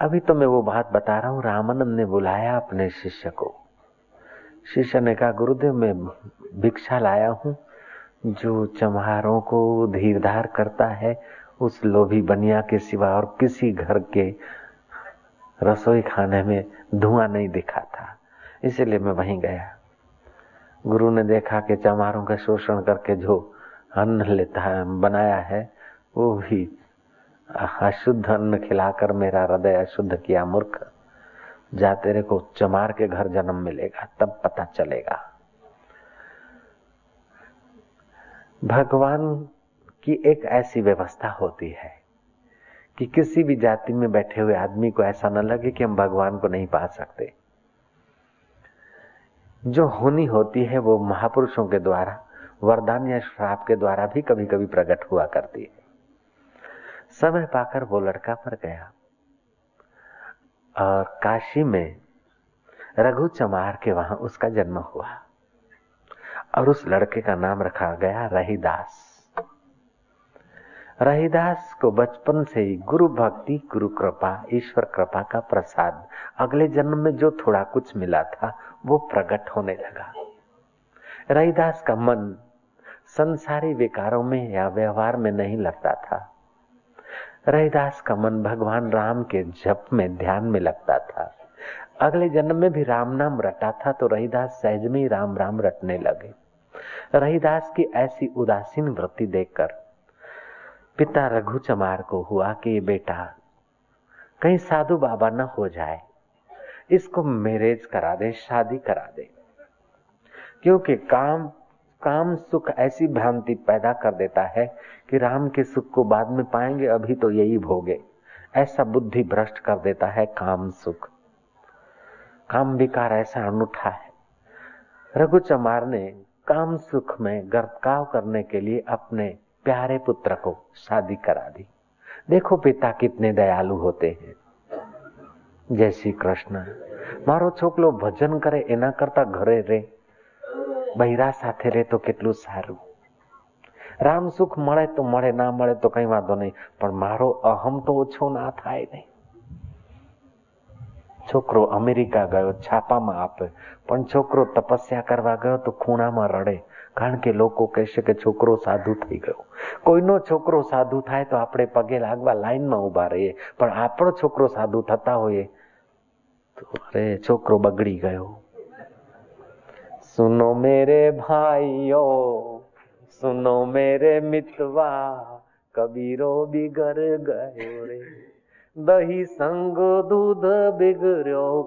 अभी तो मैं वो बात बता रहा हूँ, रामानंद ने बुलाया अपने शिष्य को। शिष्य ने कहा, गुरुदेव, मैं भिक्षा लाया हूँ, जो चमहारों को धीरधार करता है, उस लोभी बनिया के सिवा और किसी घर के रसोई खाने में धुआँ नहीं दिखा था इसलिए मैं वहीं गया। गुरु ने देखा कि चमारों का शोषण करके जो अन्न लेता है, बनाया है, वो भी अशुद्ध अन्न खिलाकर मेरा हृदय अशुद्ध किया, मूर्ख। जा तेरे को चमार के घर जन्म मिलेगा, तब पता चलेगा। भगवान की एक ऐसी व्यवस्था होती है कि किसी भी जाति में बैठे हुए आदमी को ऐसा न लगे कि हम भगवान को नहीं पा सकते। जो होनी होती है वो महापुरुषों के द्वारा, वरदान या श्राप के द्वारा भी कभी कभी प्रकट हुआ करती है। समय पाकर वो लड़का मर गया। और काशी में रघु चमार के वहाँ उसका जन्म हुआ। और उस लड़के का नाम रखा गया रहीदास। रहीदास को बचपन से ही गुरु भक्ति, गुरु कृपा, ईश्वर कृपा का प्रसाद, अगले जन्म में जो थोड़ा कुछ मिला था, वो प्रकट होने लगा। रहीदास का मन संसारी विकारों में या व्यवहार में नहीं लगता था। रहीदास का मन भगवान राम के जप में ध्यान में लगता था। अगले जन्म में भी राम नाम रटा था तो रहीदास सहज में राम राम रटने लगे। रहीदास की ऐसी उदासीन वृत्ति देखकर पिता रघु चमार को हुआ कि, बेटा, कहीं साधु बाबा न हो जाए, इसको मैरिज करा दे, शादी करा दे, क्योंकि काम काम सुख ऐसी भ्रांति पैदा कर देता है कि राम के सुख को बाद में पाएंगे अभी तो यही भोगे ऐसा बुद्धि भ्रष्ट कर देता है काम सुख काम विकार ऐसा अनूठा है रघु चमार ने काम सुख में गर्भकाव करने के लिए अपने प्यारे पुत्र को शादी करा दी देखो पिता कितने दयालु होते हैं जय श्री कृष्ण મારો છોકરો ભજન કરે એના કરતા ઘરે રે બૈરા સાથે રહે તો કેટલું સારું. રામ સુખ મળે તો મળે, ના મળે તો કઈ વાંધો નહીં, પણ મારો અહમ તો ઓછો ના થાય નહીં છોકરો અમેરિકા ગયો, છાપામાં આપે, પણ છોકરો તપસ્યા કરવા ગયો તો ખૂણામાં રડે, કારણ કે લોકો કહેશે કે છોકરો સાધુ થઈ ગયો. કોઈનો છોકરો સાધુ થાય તો આપણે પગે લાગવા લાઈનમાં ઊભા રહીએ, પણ આપણો છોકરો સાધુ થતા હોઈએ, તો અરે છોકરો બગડી ગયો. सुनो मेरे भाइयों, सुनो मेरे मितवा, कबीरो बिगड़ गयो रे। दही संग दूध बिगड़ो,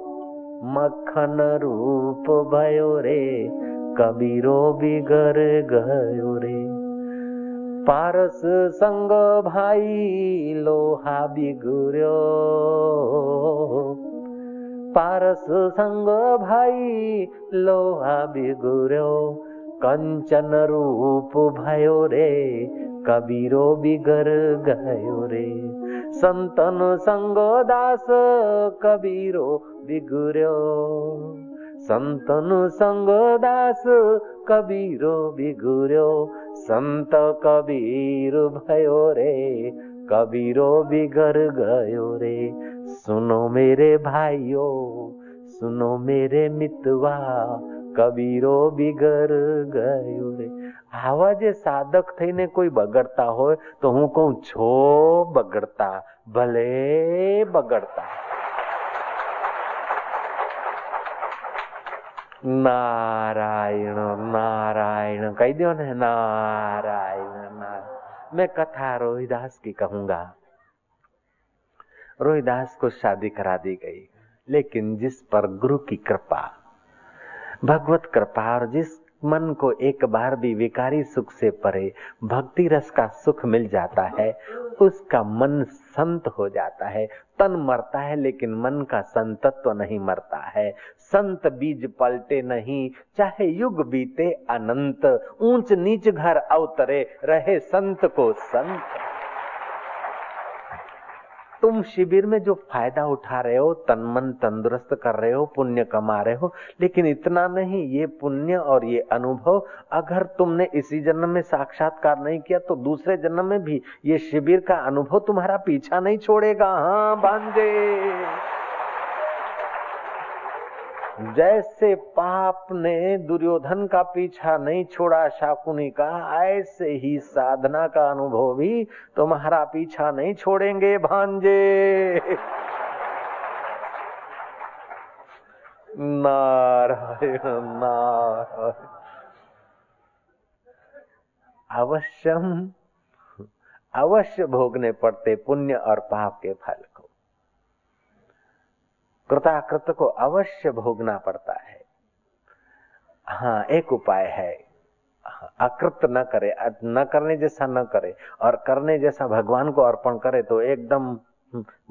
मक्खन रूप भयो रे, कबीरो बिगड़ गयो रे। पारस संग भाई, लोहा बिगड़ो पारस पारससँग भाइ लोहा बिगुर्यो कञ्चन रूप भयो रे कबिरो बिगर गयो रे। सन्तनसँग दास कबिरो बिगुर्यो सन्तनसँग दास कबिरो बिगुर्यो सन्त कबीर भयो रे કબીર ભયો રે કબીરો બિગર ગયો રે સુનો મેરે ભાઈઓ સુનો મેરે મિતવા કબીરો બિગર ગયો રે આવા જે સાધક થઈને કોઈ બગડતા હોય તો હું કહું છો બગડતા ભલે બગડતા नारायण नारायण कह दियो ना नारायण नारायण मैं कथा रोहिदास की कहूँगा। रोहिदास को शादी करा दी गई, लेकिन जिस पर गुरु की कृपा, भगवत कृपा और जिस मन को एक बार भी विकारी सुख से परे, भक्ति रस का सुख मिल जाता है, उसका मन संत हो जाता है। तन मरता है, लेकिन मन का संतत्व नहीं मरता है। संत बीज पलटे नहीं, चाहे युग बीते अनंत। ऊंच नीच घर अवतरे, रहे संत को संत। तुम शिविर में जो फ़ायदा उठा रहे हो तन मन तंदुरुस्त कर रहे हो, पुण्य कमा रहे हो, लेकिन इतना नहीं, ये पुण्य और ये अनुभव, अगर तुमने इसी जन्म में साक्षात्कार नहीं किया तो दूसरे जन्म में भी ये शिविर का अनुभव तुम्हारा पीछा नहीं छोड़ेगा। हाँ बांधे जैसे पाप ने दुर्योधन का पीछा नहीं छोड़ा, शाकुनी का, ऐसे ही साधना का अनुभव भी तुम्हारा पीछा नहीं छोड़ेंगे भांजे। नारायण नारायण। अवश्यम, अवश्य भोगने पड़ते पुण्य और पाप के फल। कृताकृत को अवश्य भोगना पड़ता है। हाँ एक उपाय है। अकृत न करे न करने जैसा न करे और करने जैसा भगवान को अर्पण करे तो एकदम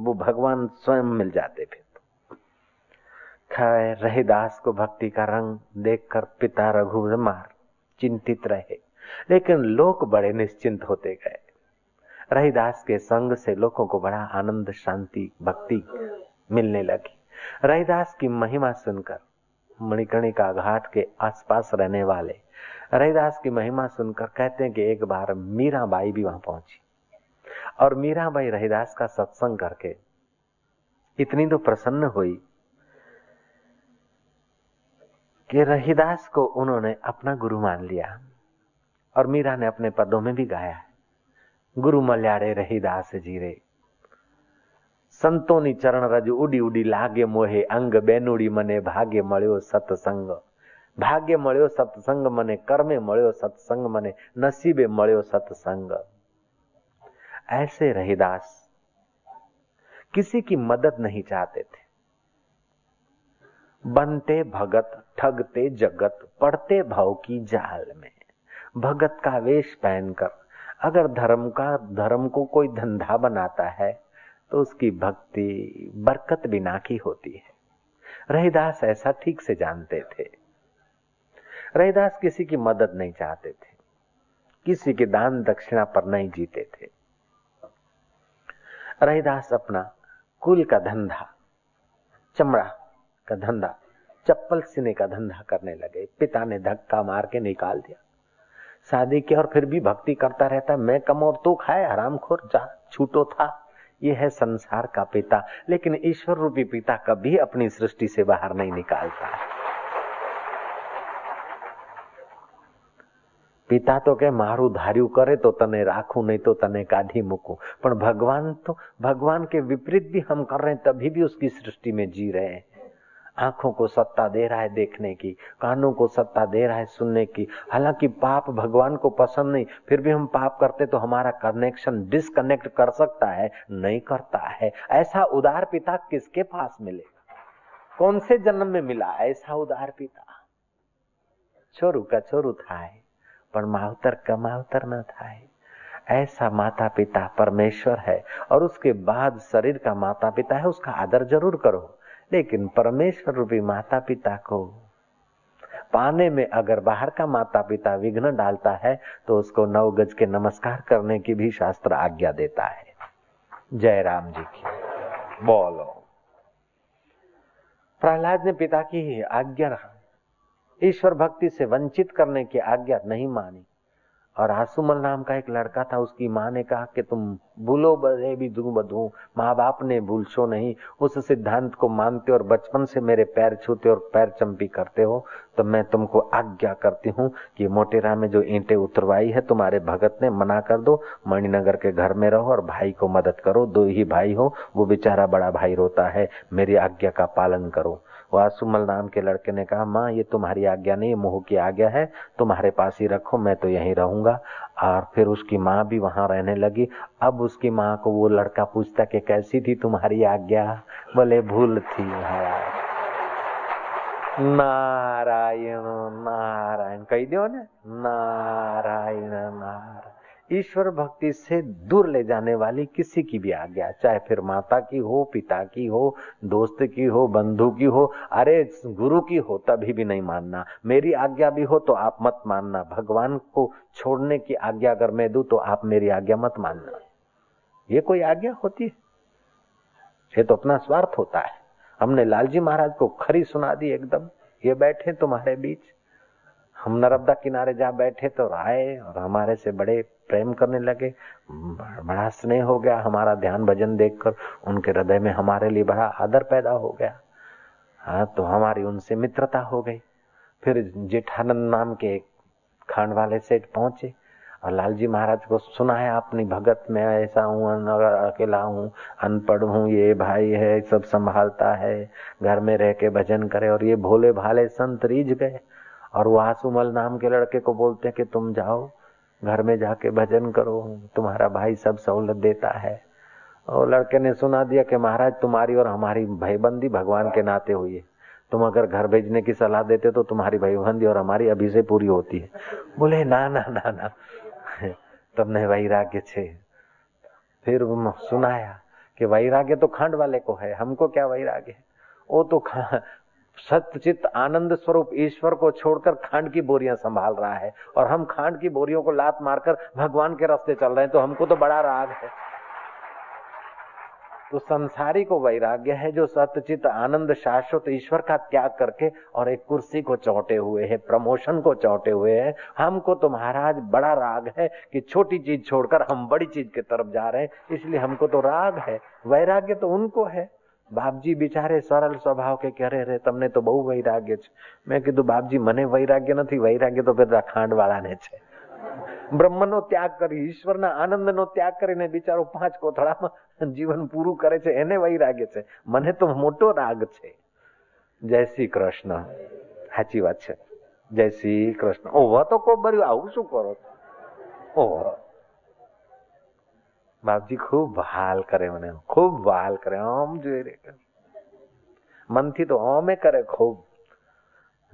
वो भगवान स्वयं मिल जाते फिर। खैर रहीदास को भक्ति का रंग देखकर पिता रघुमार चिंतित रहे, लेकिन लोग बड़े निश्चिंत होते गए। रहीदास के संग से लोगों को बड़ा आनंद, शांति, भक्ति मिलने लगी। रहीदास की महिमा सुनकर मणिकर्णिका घाट के आसपास रहने वाले रहीदास की महिमा सुनकर कहते हैं कि एक बार मीराबाई भी वहाँ पहुँची। और मीराबाई रहीदास का सत्संग करके इतनी तो प्रसन्न हुई कि रहीदास को उन्होंने अपना गुरु मान लिया और मीरा ने अपने पदों में भी गाया। है गुरु मल्याड़े रहीदास जीरे। સંતોની ચરણ રજ ઉડી ઉડી લાગે મોહે અંગ બેનુડી મને ભાગ્ય મળ્યો સત્સંગ ભાગ્ય મળ્યો સત્સંગ મને કર્મે મળ્યો સત્સંગ મને નસીબે મળ્યો सत्संग ऐसे रहीदास किसी की मदद नहीं चाहते थे बनते भगत ठगते जगत पड़ते भाव की जाल में भगत का वेश पहनकर अगर धर्म का धर्म को कोई धंधा बनाता है तो उसकी भक्ति बरकत बिना की होती है। रहीदास ऐसा ठीक से जानते थे। रहीदास किसी की मदद नहीं चाहते थे। किसी के दान दक्षिणा पर नहीं जीते थे। रहीदास अपना कुल का धंधा, चमड़ा का धंधा, चप्पल सीने का धंधा करने लगे। पिता ने धक्का मार के निकाल दिया। शादी की और फिर भी भक्ति करता रहता, मैं कम और तू खाए आराम खोर जा, छूटो था। ये है संसार का पिता लेकिन ईश्वर रूपी पिता कभी अपनी सृष्टि से बाहर नहीं निकालता પિતા તો કે મારું ધાર્યું કરે તો તને રાખું નહીં તો તને કાઢી મૂકું પણ ભગવાન તો ભગવાન के विपरीत भी हम कर रहे हैं तभी भी उसकी सृष्टि में जी रहे हैं आँखों को सत्ता दे रहा है देखने की, कानों को सत्ता दे रहा है सुनने की। हालाँकि पाप भगवान को पसंद नहीं, फिर भी हम पाप करते तो हमारा कनेक्शन डिसकनेक्ट कर सकता है, नहीं करता है। ऐसा उदार पिता किसके पास मिलेगा कौन से जन्म में मिला ऐसा उदार पिता? छोरू का छोरू था है पर मावतर का मावतर न था है ऐसा माता पिता परमेश्वर है, और उसके बाद शरीर का माता पिता है, उसका आदर ज़रूर करो। लेकिन परमेश्वर रूपी माता पिता को पाने में अगर बाहर का माता पिता विघ्न डालता है तो उसको नव गज के नमस्कार करने की भी शास्त्र आज्ञा देता है। जय राम जी की। बोलो। प्रहलाद ने पिता की आज्ञा ईश्वर भक्ति से वंचित करने की आज्ञा नहीं मानी। और आसुमल नाम का एक लड़का था, उसकी माँ ने कहा कि तुम भूलो, बधे भी दू, बधू। माँ बाप ने भूलशो नहीं। उस सिद्धांत को मानते और बचपन से मेरे पैर छूते और पैर चंपी करते हो तो मैं तुमको आज्ञा करती हूँ कि मोटेरा में जो ईंटे उतरवाई है, तुम्हारे भगत ने मना कर दो। मणिनगर के घर में रहो और भाई को मदद करो। दो ही भाई हो, वो बेचारा बड़ा भाई रोता है। मेरी आज्ञा का पालन करो। वासुमल नाम के लड़के ने कहा, माँ, ये तुम्हारी आज्ञा नहीं, मोह की आज्ञा है, तुम्हारे पास ही रखो, मैं तो यहीं रहूँगा। और फिर उसकी माँ भी वहाँ रहने लगी। अब उसकी माँ को वो लड़का पूछता कि, कैसी थी तुम्हारी आज्ञा? बोले भूल थी नारायण नारायण, कही दो ने, नारायण नारायण। ईश्वर भक्ति से दूर ले जाने वाली किसी की भी आज्ञा, चाहे फिर माता की हो, पिता की हो, दोस्त की हो, बंधु की हो, अरे, गुरु की हो, तभी भी नहीं मानना। मेरी आज्ञा भी हो तो आप मत मानना। भगवान को छोड़ने की आज्ञा अगर मैं दू तो आप मेरी आज्ञा मत मानना। ये कोई आज्ञा होती है? ये तो अपना स्वार्थ होता है। हमने लालजी महाराज को खरी सुना दी एकदम। ये बैठे तुम्हारे बीच। हम नर्मदा किनारे जा बैठे तो आए और हमारे से बड़े प्रेम करने लगे। बड़ा स्नेह हो गया। हमारा ध्यान भजन देखकर उनके हृदय में हमारे लिए बड़ा आदर पैदा हो गया। हाँ तो हमारी उनसे मित्रता हो गई। फिर जेठानंद नाम के खांड वाले सेठ पहुँचे और लालजी महाराज को सुना है अपनी भगत में ऐसा हूँ अकेला हूँ, अनपढ़ हूँ, ये भाई है, सब संभालता है, घर में रह के भजन करे और ये भोले भाले संत रीझ गए। और वो आसुमल नाम के लड़के को बोलते हैं कि तुम जाओ, घर में जाके भजन करो, तुम्हारा भाई सब सहूलत देता है। और लड़के ने सुना दिया कि महाराज, तुम्हारी और हमारी भाईबंदी भगवान के नाते हुई है। तुम अगर घर भेजने की सलाह देते तो तुम्हारी भाईबंदी और हमारी अभी से पूरी होती है। बोले, ना ना ना ना। तुमने वैराग्य छे। फिर सुनाया कि वैराग्य तो खंड वाले को है, हमको क्या वैराग्य वो तो सत्यचित आनंद स्वरूप ईश्वर को छोड़कर खांड की बोरियाँ संभाल रहा है और हम खांड की बोरियों को लात मारकर भगवान के रास्ते चल रहे हैं तो हमको तो बड़ा राग है। तो संसारी को वैराग्य है जो सत्यचित आनंद शाश्वत ईश्वर का त्याग करके और एक कुर्सी को चौटे हुए है, प्रमोशन को चौटे हुए है। हमको तो महाराज बड़ा राग है कि छोटी चीज़ छोड़कर हम बड़ी चीज़ की तरफ़ जा रहे हैं, इसलिए हमको तो राग है, वैराग्य तो उनको है। બાપજી બિચારે સરળ સ્વભાવ કે કરે રે તમને તો બહુ વૈરાગ્ય છે. મેં કીધું, બાપજી, મને વૈરાગ્ય નથી, વૈરાગ્ય તો પેલા ખાંડ વાળાને છે. બ્રહ્મનો ત્યાગ કરી, ઈશ્વરના આનંદનો ત્યાગ કરીને બિચારો પાંચ કોથળામાં જીવન પૂરું કરે છે, એને વૈરાગ્ય છે. મને તો મોટો રાગ છે. જય શ્રી કૃષ્ણ. સાચી વાત છે. જય શ્રી કૃષ્ણ. ઓહો, તો કોબર્યું આવું શું કરો ઓહો. બાપજી, ખૂબ હાલ કરે મને. ખૂબ વાલ કરે. આમ જોઈ રે મનથી તો ઓમે કરે ખૂબ.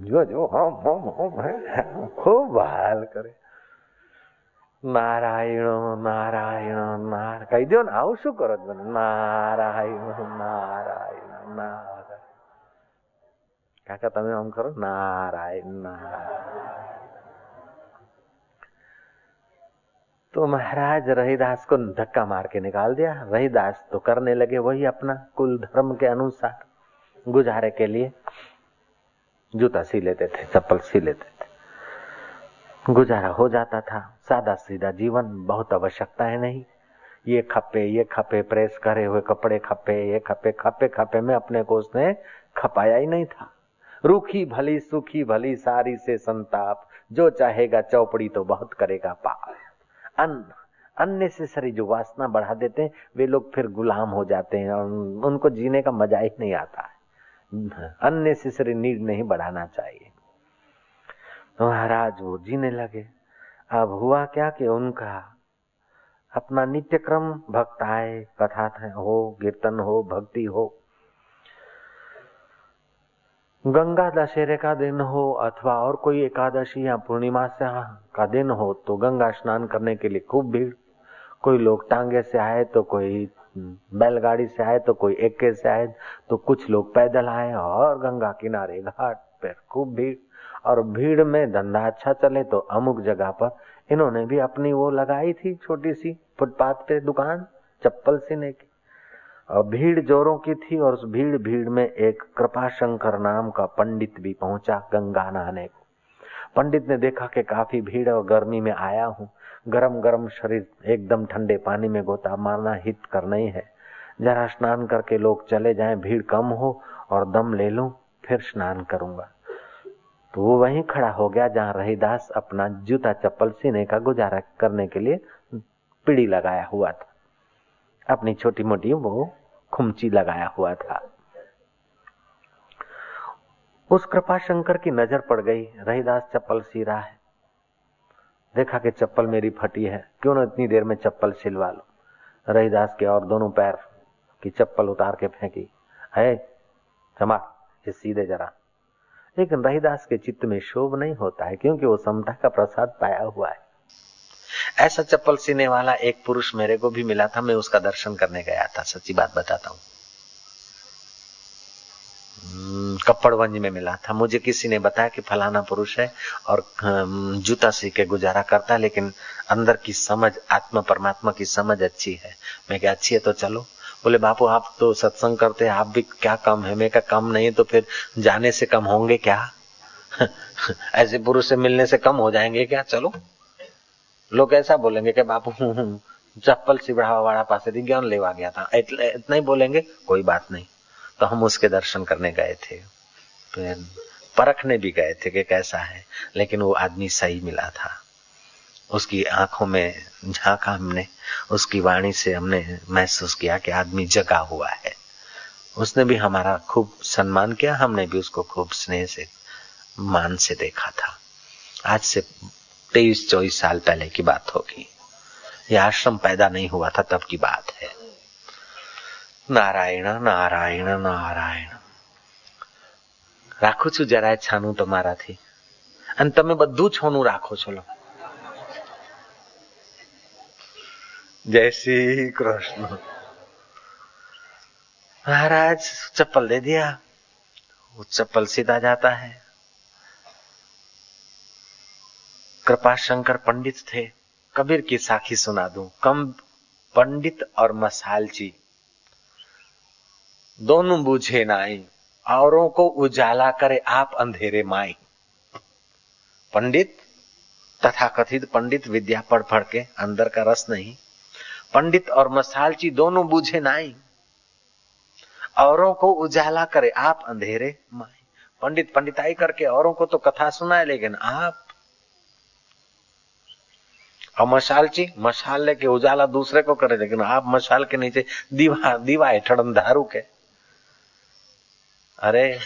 જો જો હમ હમ હમ ખૂબ હાલ કરે. નારાયણ નારાયણ, નાર. કહી દો ને, આવું શું કરો છો નારાયણ નારાયણ નારાયણ કાકા, તમે આમ કરો? નારાયણ નારાયણ तो महाराज, रहीदास को धक्का मार के निकाल दिया। रहीदास तो करने लगे वही अपना कुल धर्म के अनुसार। गुजारे के लिए जूता सी लेते थे, चप्पल सी लेते थे। गुजारा हो जाता था सादा सीधा जीवन, बहुत आवश्यकता है नहीं। ये खपे ये खपे प्रेस करे हुए कपड़े खपे ये खपे खपे खपे में अपने को उसने खपाया ही नहीं था। रूखी भली, सुखी भली, सारी से संताप, जो चाहेगा चौपड़ी तो बहुत करेगा पाप। अन्न अननेसेसरी जो वासना बढ़ा देते हैं, वे लोग फिर गुलाम हो जाते हैं और उनको जीने का मज़ा ही नहीं आता है। अननेसेसरी नीड नहीं बढ़ाना चाहिए। तो महाराज वो जीने लगे। अब हुआ क्या कि उनका अपना नित्य क्रम भक्त आए कथा हो, कीर्तन हो, भक्ति हो गंगा दशहरे का दिन हो अथवा और कोई एकादशी या पूर्णिमा से का दिन हो तो गंगा स्नान करने के लिए खूब भीड़। कोई लोग टांगे से आए तो कोई बैलगाड़ी से आए तो कोई एक्के से आए तो कुछ लोग पैदल आए और गंगा किनारे घाट पर खूब भीड़। और भीड़ में धंधा अच्छा चले तो अमुक जगह पर इन्होंने भी अपनी वो लगाई थी छोटी सी फुटपाथ पे दुकान, चप्पल सीने की। भीड़ जोरों की थी और उस भीड़ भीड़ में एक कृपा शंकर नाम का पंडित भी पहुँचा गंगा नहाने को। पंडित ने देखा कि काफ़ी भीड़ और गर्मी में आया हूँ। गरम गरम शरीर एकदम ठंडे पानी में गोता मारना हित कर नहीं है। जरा स्नान करके लोग चले जाएँ, भीड़ कम हो और दम ले लूँ, फिर स्नान करूँगा। तो वो वहीं खड़ा हो गया जहाँ रहीदास अपना जूता चप्पल सीने का गुजारा करने के लिए पीढ़ी लगाया हुआ था। अपनी छोटी मोटी वो खुमची लगाया हुआ था। उस कृपा शंकर की नज़र पड़ गई। रहीदास चप्पल सी रहा है। देखा कि चप्पल मेरी फटी है। क्यों ना इतनी देर में चप्पल सिलवा लो? रहीदास के और दोनों पैर की चप्पल उतार के फेंकी। है क्षमा ये सीधे जरा। लेकिन रहीदास के चित्त में शोभ नहीं होता है, क्योंकि वो समता का प्रसाद पाया हुआ है। ऐसा चप्पल सीने वाला एक पुरुष मेरे को भी मिला था मैं उसका दर्शन करने गया था सच्ची बात बताता हूँ। हम्म, कप्पड़वंज में मिला था। मुझे किसी ने बताया कि फलाना पुरुष है और हम्म, जूता सी के गुजारा करता है लेकिन अंदर की समझ आत्मा परमात्मा की समझ अच्छी है। मैं क्या अच्छी है तो चलो। बोले बापू आप तो सत्संग करते हैं आप भी क्या कम है? मैं क्या कम नहीं तो फिर जाने से कम होंगे क्या? ऐसे पुरुष से मिलने से कम हो जाएँगे क्या? चलो। लोग ऐसा बोलेंगे कि बापू, चप्पल सिबड़ा वाड़ा पास ज्ञान लेवा गया था। इतना ही बोलेंगे, कोई बात नहीं। तो हम उसके दर्शन करने गए थे। फिर परखने भी गए थे कि कैसा है। लेकिन वो आदमी सही मिला था। उसकी आँखों में झांका हमने। उसकी वाणी से हमने महसूस किया कि आदमी जगा हुआ है। उसने भी हमारा खूब सम्मान किया। हमने भी उसको खूब स्नेह से, मान से देखा था। आज से तेईस चौबीस साल पहले की बात होगी यह आश्रम पैदा नहीं हुआ था तब की बात है નારાયણ નારાયણ નારાયણ રાખું છું જરાય છાનું તમારાથી અને તમે બધું છોનું રાખો છો લો जय श्री कृष्ण महाराज चप्पल दे दिया वो चप्पल सीधा जाता है कृपा शंकर पंडित थे, कबीर की साखी सुना दूँ, कम पंडित और मसालची दोनों बूझे नाई, औरों को उजाला करे आप अंधेरे माई। पंडित तथा कथित पंडित विद्या पढ़ पढ़ के अंदर का रस नहीं, पंडित और मसालची दोनों बूझे नाई। औरों को उजाला करे आप अंधेरे माई। पंडित, पंडिताई करके औरों को तो कथा सुनाए, लेकिन आप और मशाल ची, मशाल लेके उजाला दूसरे को करे, लेकिन आप मशाल के नीचे दीवा दीवा हेठड़ धारू के। अरे,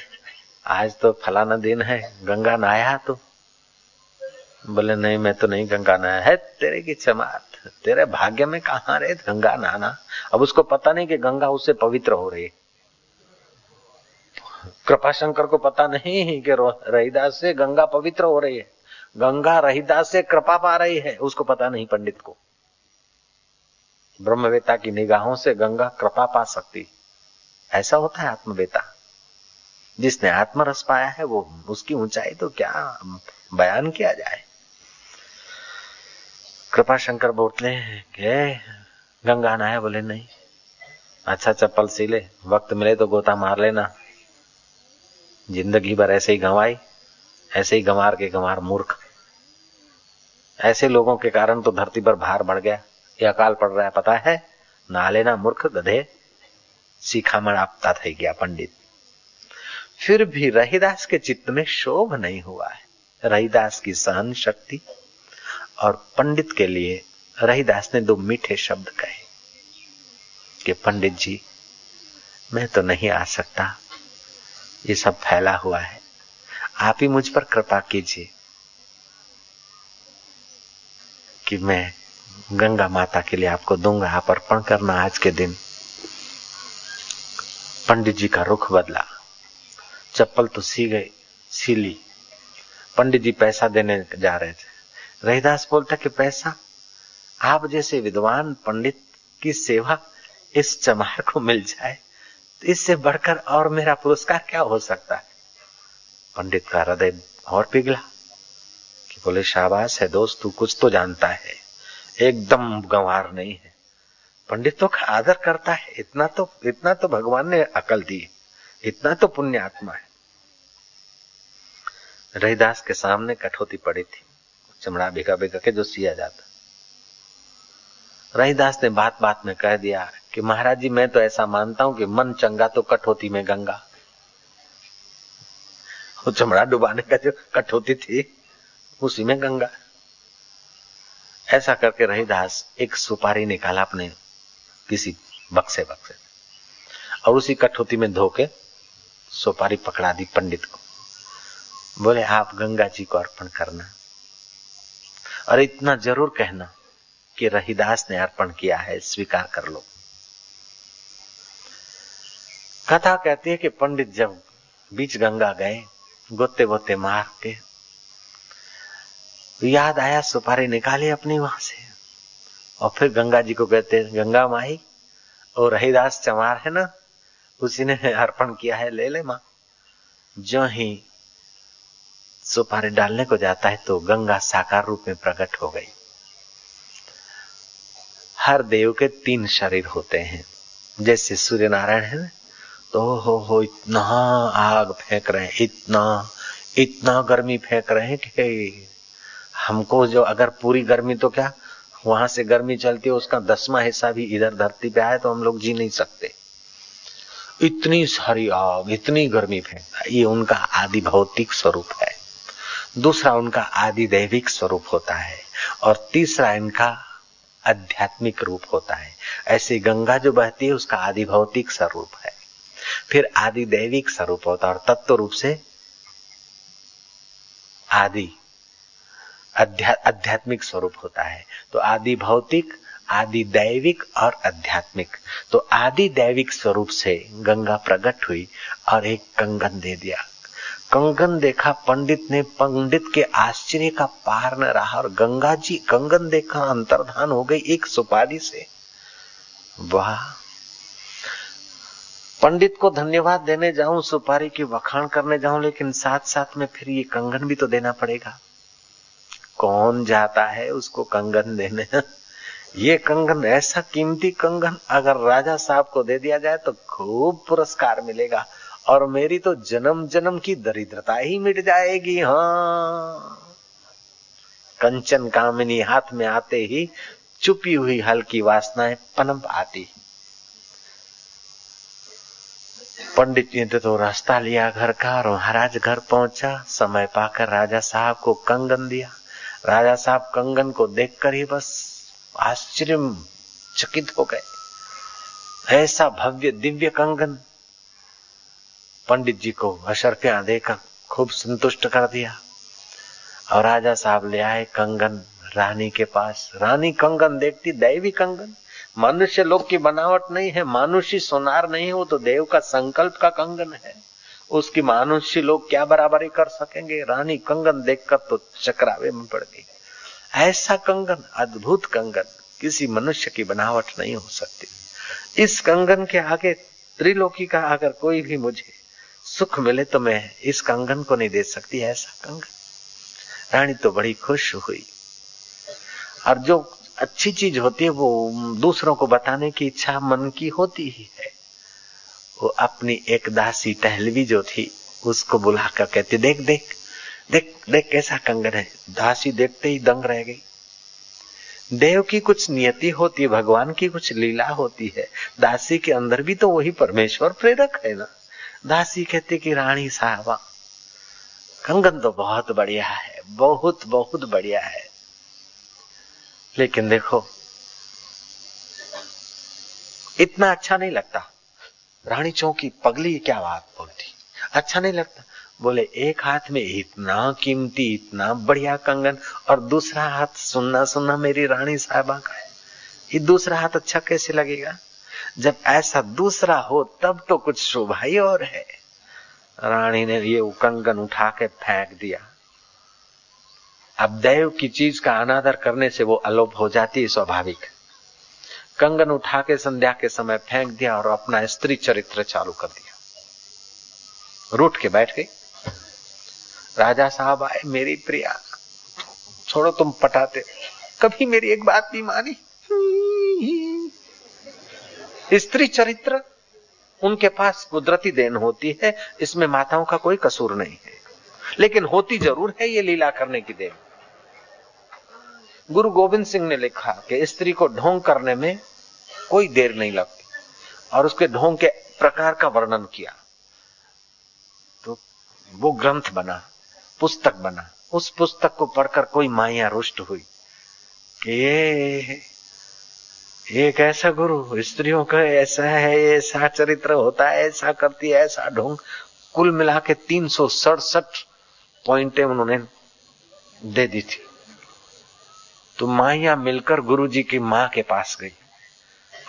आज तो फलाना दिन है, गंगा नहाया तो। बोले, नहीं, मैं तो नहीं गंगा नहाया। है तेरे की चमात, तेरे भाग्य में कहा रहे गंगा नहाना? अब उसको पता नहीं कि गंगा उससे पवित्र हो रही कृपा शंकर को पता नहीं कि रहीदास से गंगा पवित्र हो रही है। गंगा रहीदास से कृपा पा रही है, उसको पता नहीं पंडित को। ब्रह्मवेता की निगाहों से गंगा कृपा पा सकती ऐसा होता है आत्मवेता। जिसने आत्मरस पाया है, वो उसकी ऊंचाई तो क्या बयान किया जाए? कृपा शंकर बोलते हैं गंगा नहाया बोले, नहीं। अच्छा चप्पल सी ले, वक्त मिले तो गोता मार लेना। ज़िंदगी भर ऐसे ही गंवाई, ऐसे ही गंवार के गंवार मूर्ख। ऐसे लोगों के कारण तो धरती पर भार बढ़ गया। ये अकाल पड़ रहा है, पता है? ना लेना मूर्ख, गधे। सीखामण आपता थी गया पंडित। फिर भी रहीदास के चित्त में शोभ नहीं हुआ है। रहीदास की सहन शक्ति और पंडित के लिए रहीदास ने दो मीठे शब्द कहे कि, पंडित जी, मैं तो नहीं आ सकता। ये सब फैला हुआ है। आप ही मुझ पर कृपा कीजिए। कि मैं गंगा माता के लिए आपको दूँगा आप अर्पण करना आज के दिन। पंडित जी का रुख बदला। चप्पल तो सी गई, सी ली। पंडित जी पैसा देने जा रहे थे। रहीदास बोलता कि पैसा, आप जैसे विद्वान पंडित की सेवा इस चमार को मिल जाए तो इससे बढ़कर और मेरा पुरस्कार क्या हो सकता है? पंडित का हृदय और पिघला। बोले, शाबाश है दोस्त, तू कुछ तो जानता है। एकदम गंवार नहीं है। पंडितों का आदर करता है। इतना तो इतना तो भगवान ने अकल दी। इतना तो पुण्य आत्मा है। रहीदास के सामने कठौती पड़ी थी। चमड़ा भिगा भिगा के जो सिया जाता। रहीदास ने बात बात में कह दिया कि, महाराज जी, मैं तो ऐसा मानता हूँ कि मन चंगा तो कठौती में गंगा। वो चमड़ा डुबाने का जो कठौती थी उसी में गंगा। ऐसा करके रहीदास एक सुपारी निकाला अपने किसी बक्से बक्से और उसी कठौती में धोके सुपारी पकड़ा दी पंडित को। बोले, आप गंगा जी को अर्पण करना और इतना ज़रूर कहना कि रहीदास ने अर्पण किया है, स्वीकार कर लो। कथा कहती है कि पंडित जब बीच गंगा गए गोते गोते मार के याद आया, सुपारी निकाली अपनी वहाँ से। और फिर गंगा जी को कहते हैं, गंगा माई और रहीदास चमार है ना? उसी ने अर्पण किया है, ले ले माँ। जो ही सुपारी डालने को जाता है तो गंगा साकार रूप में प्रकट हो गई। हर देव के तीन शरीर होते हैं। जैसे सूर्य नारायण है ना तो हो हो, इतना आग फेंक रहे हैं, इतना इतना गर्मी फेंक रहे हैं कि हमको जो अगर पूरी गर्मी तो क्या, वहाँ से गर्मी चलती है, उसका दसवा हिस्सा भी इधर धरती पे आए तो हम लोग जी नहीं सकते। इतनी सारी आग, इतनी गर्मी फेंकता ये उनका आदि भौतिक स्वरूप है। दूसरा उनका आदि दैविक स्वरूप होता है, और तीसरा इनका आध्यात्मिक रूप होता है। ऐसे गंगा जो बहती है, उसका आदि भौतिक स्वरूप है। फिर आदि दैविक स्वरूप होता है, और तत्व रूप से आदि आध्यात्मिक स्वरूप होता है। तो आदि भौतिक, आदि दैविक और आध्यात्मिक। तो आदि दैविक स्वरूप से गंगा प्रकट हुई और एक कंगन दे दिया। कंगन देखा पंडित ने, पंडित के आश्चर्य का पार न रहा और गंगा जी कंगन देखा अंतर्धान हो गई एक सुपारी से। वाह! पंडित को धन्यवाद देने जाऊँ, सुपारी की वखाण करने जाऊँ, लेकिन साथ साथ में फिर ये कंगन भी तो देना पड़ेगा। कौन जाता है उसको कंगन देने। ये कंगन, ऐसा कीमती कंगन अगर राजा साहब को दे दिया जाए तो खूब पुरस्कार मिलेगा। और मेरी तो जन्म जन्म की दरिद्रता ही मिट जाएगी हाँ। कंचन कामिनी हाथ में आते ही चुपी हुई हल्की वासनाएँ पनप आती। पंडित जी ने तो रास्ता लिया घर का और महाराज घर पहुँचा। समय पाकर राजा साहब को कंगन दिया। राजा साहब कंगन को देखकर ही बस आश्चर्य चकित हो गए। ऐसा भव्य दिव्य कंगन पंडित जी को अशरफिया देकर खूब संतुष्ट कर दिया। और राजा साहब ले आए कंगन रानी के पास। रानी कंगन देखती, दैवी कंगन, मनुष्य लोग की बनावट नहीं है, मानुषी सोनार नहीं हो तो देव का संकल्प का कंगन है। उसकी मानुष्य लोग क्या बराबरी कर सकेंगे? रानी कंगन देखकर तो चक्रावे में पड़ गई। ऐसा कंगन, अद्भुत कंगन, किसी मनुष्य की बनावट नहीं हो सकती। इस कंगन के आगे त्रिलोकी का अगर कोई भी मुझे सुख मिले तो मैं इस कंगन को नहीं दे सकती, ऐसा कंगन। रानी तो बड़ी खुश हुई। और जो अच्छी चीज़ होती है, वो दूसरों को बताने की इच्छा मन की होती ही है। वो अपनी एक दासी टहलवी जो थी, उसको बुलाकर कहती, देख देख देख देख कैसा कंगन है। दासी देखते ही दंग रह गई। देव की कुछ नियति होती है भगवान की कुछ लीला होती है, दासी के अंदर भी तो वही परमेश्वर प्रेरक है ना। दासी कहती कि, रानी साहबा, कंगन तो बहुत बढ़िया है, बहुत बहुत बढ़िया है। लेकिन देखो, इतना अच्छा नहीं लगता। रानी चौकी पगली क्या बात बोलती? अच्छा नहीं लगता। बोले, एक हाथ में इतना कीमती, इतना बढ़िया कंगन, और दूसरा हाथ सुनना सुनना मेरी रानी साहबा का है। ये दूसरा हाथ अच्छा कैसे लगेगा? जब ऐसा दूसरा हो, तब तो कुछ शोभा ही और है। रानी ने ये कंगन उठा के फेंक दिया। अब देव की चीज़ का अनादर करने से वो अलोप हो जाती है स्वाभाविक। कंगन उठा के संध्या के समय फेंक दिया और अपना स्त्री चरित्र चालू कर दिया। रूठ के बैठ गई। राजा साहब आए, मेरी प्रिया, छोड़ो तुम पटाते। कभी मेरी एक बात नहीं मानी। स्त्री चरित्र, उनके पास कुदरती देन होती है, इसमें माताओं का कोई कसूर नहीं है। लेकिन होती ज़रूर है ये लीला करने की देन। गुरु गोविंद सिंह ने लिखा कि स्त्री को ढोंग करने में कोई देर नहीं लगती। और उसके ढोंग के प्रकार का वर्णन किया। तो वो ग्रंथ बना, पुस्तक बना। उस पुस्तक को पढ़कर कोई माया रुष्ट हुई। कि ये ये कैसा गुरु? स्त्रियों का ऐसा है, ऐसा चरित्र होता है, ऐसा करती है, ऐसा ढोंग। कुल मिला के तीन सौ सड़सठ पॉइंटे उन्होंने दे दी थी। तो माया मिलकर गुरु जी की माँ के पास गई।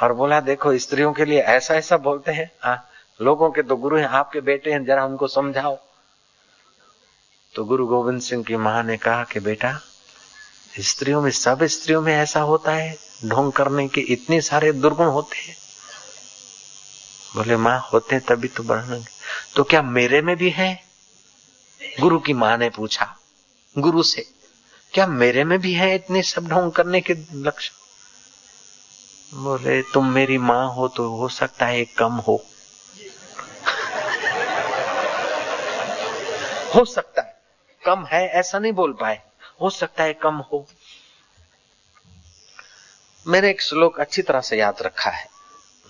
और बोला देखो स्त्रियों के लिए ऐसा ऐसा बोलते हैं। आ, हाँ, लोगों के तो गुरु हैं आपके बेटे हैं जरा उनको समझाओ। तो गुरु गोविंद सिंह की माँ ने कहा कि बेटा स्त्रियों में सब स्त्रियों में ऐसा होता है ढोंग करने के इतने सारे दुर्गुण होते हैं। बोले माँ होते हैं तभी तो बढ़ेंगे तो क्या मेरे में भी है? गुरु की माँ ने पूछा गुरु से क्या मेरे में भी है इतने सब ढोंग करने के लक्ष्य बोले, तुम मेरी माँ हो तो हो सकता है कम हो। हो सकता है। कम है, ऐसा नहीं बोल पाए। हो सकता है कम हो। मैंने एक श्लोक अच्छी तरह से याद रखा है।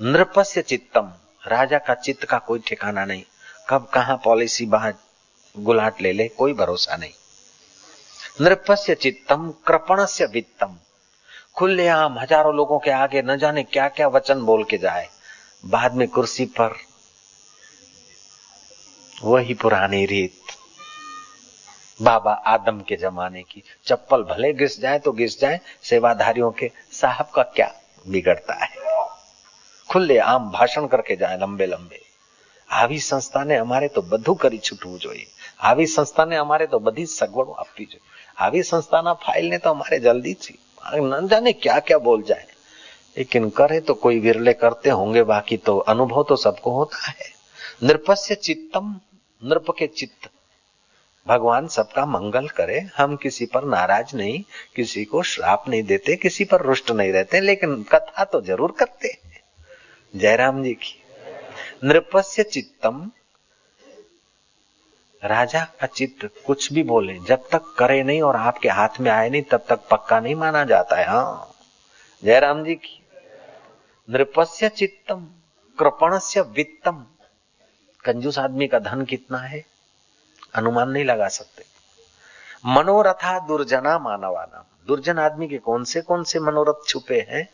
नृपस्य चित्तम। राजा का चित्त का कोई ठिकाना नहीं। कब कहा पॉलिसी बाहर गुलाट ले ले, कोई भरोसा नहीं। नृपस्य चित्तम, कृपणस्य वित्तम। खुलेआम हजारों लोगों के आगे न जाने क्या क्या वचन बोल के जाए बाद में कुर्सी पर वही पुरानी रीत बाबा आदम के जमाने की चप्पल भले घिस जाए तो घिस जाए सेवाधारियों के साहब का क्या बिगड़ता है खुले आम भाषण करके जाए लंबे लंबे આવી સંસ્થાને અમારે તો બધું કરી છૂટવું જોઈએ આવી સંસ્થાને અમારે તો બધી સગવડો આપવી જોઈએ આવી સંસ્થાના ફાઇલને તો અમારે જલ્દીથી न जाने क्या क्या बोल जाए। लेकिन करे तो कोई विरले करते होंगे, बाकी तो अनुभव तो सबको होता है। नृपस्य चित्तम, नृप के चित्त। भगवान सबका मंगल करे, हम किसी पर नाराज़ नहीं, किसी को श्राप नहीं देते, किसी पर रुष्ट नहीं रहते, लेकिन कथा तो ज़रूर करते हैं। जयराम जी की। नृपस्य चित्तम राजा का चित्त कुछ भी बोले, जब तक करे नहीं और आपके हाथ में आए नहीं, तब तक पक्का नहीं माना जाता है। हाँ। जयराम जी की, नृपस्य चित्तम, कृपणस्य वित्तम। कंजूस आदमी का धन कितना है? अनुमान नहीं लगा सकते। मनोरथा दुर्जना मानवाना दुर्जन आदमी के कौन से कौन से मनोरथ छुपे हैं?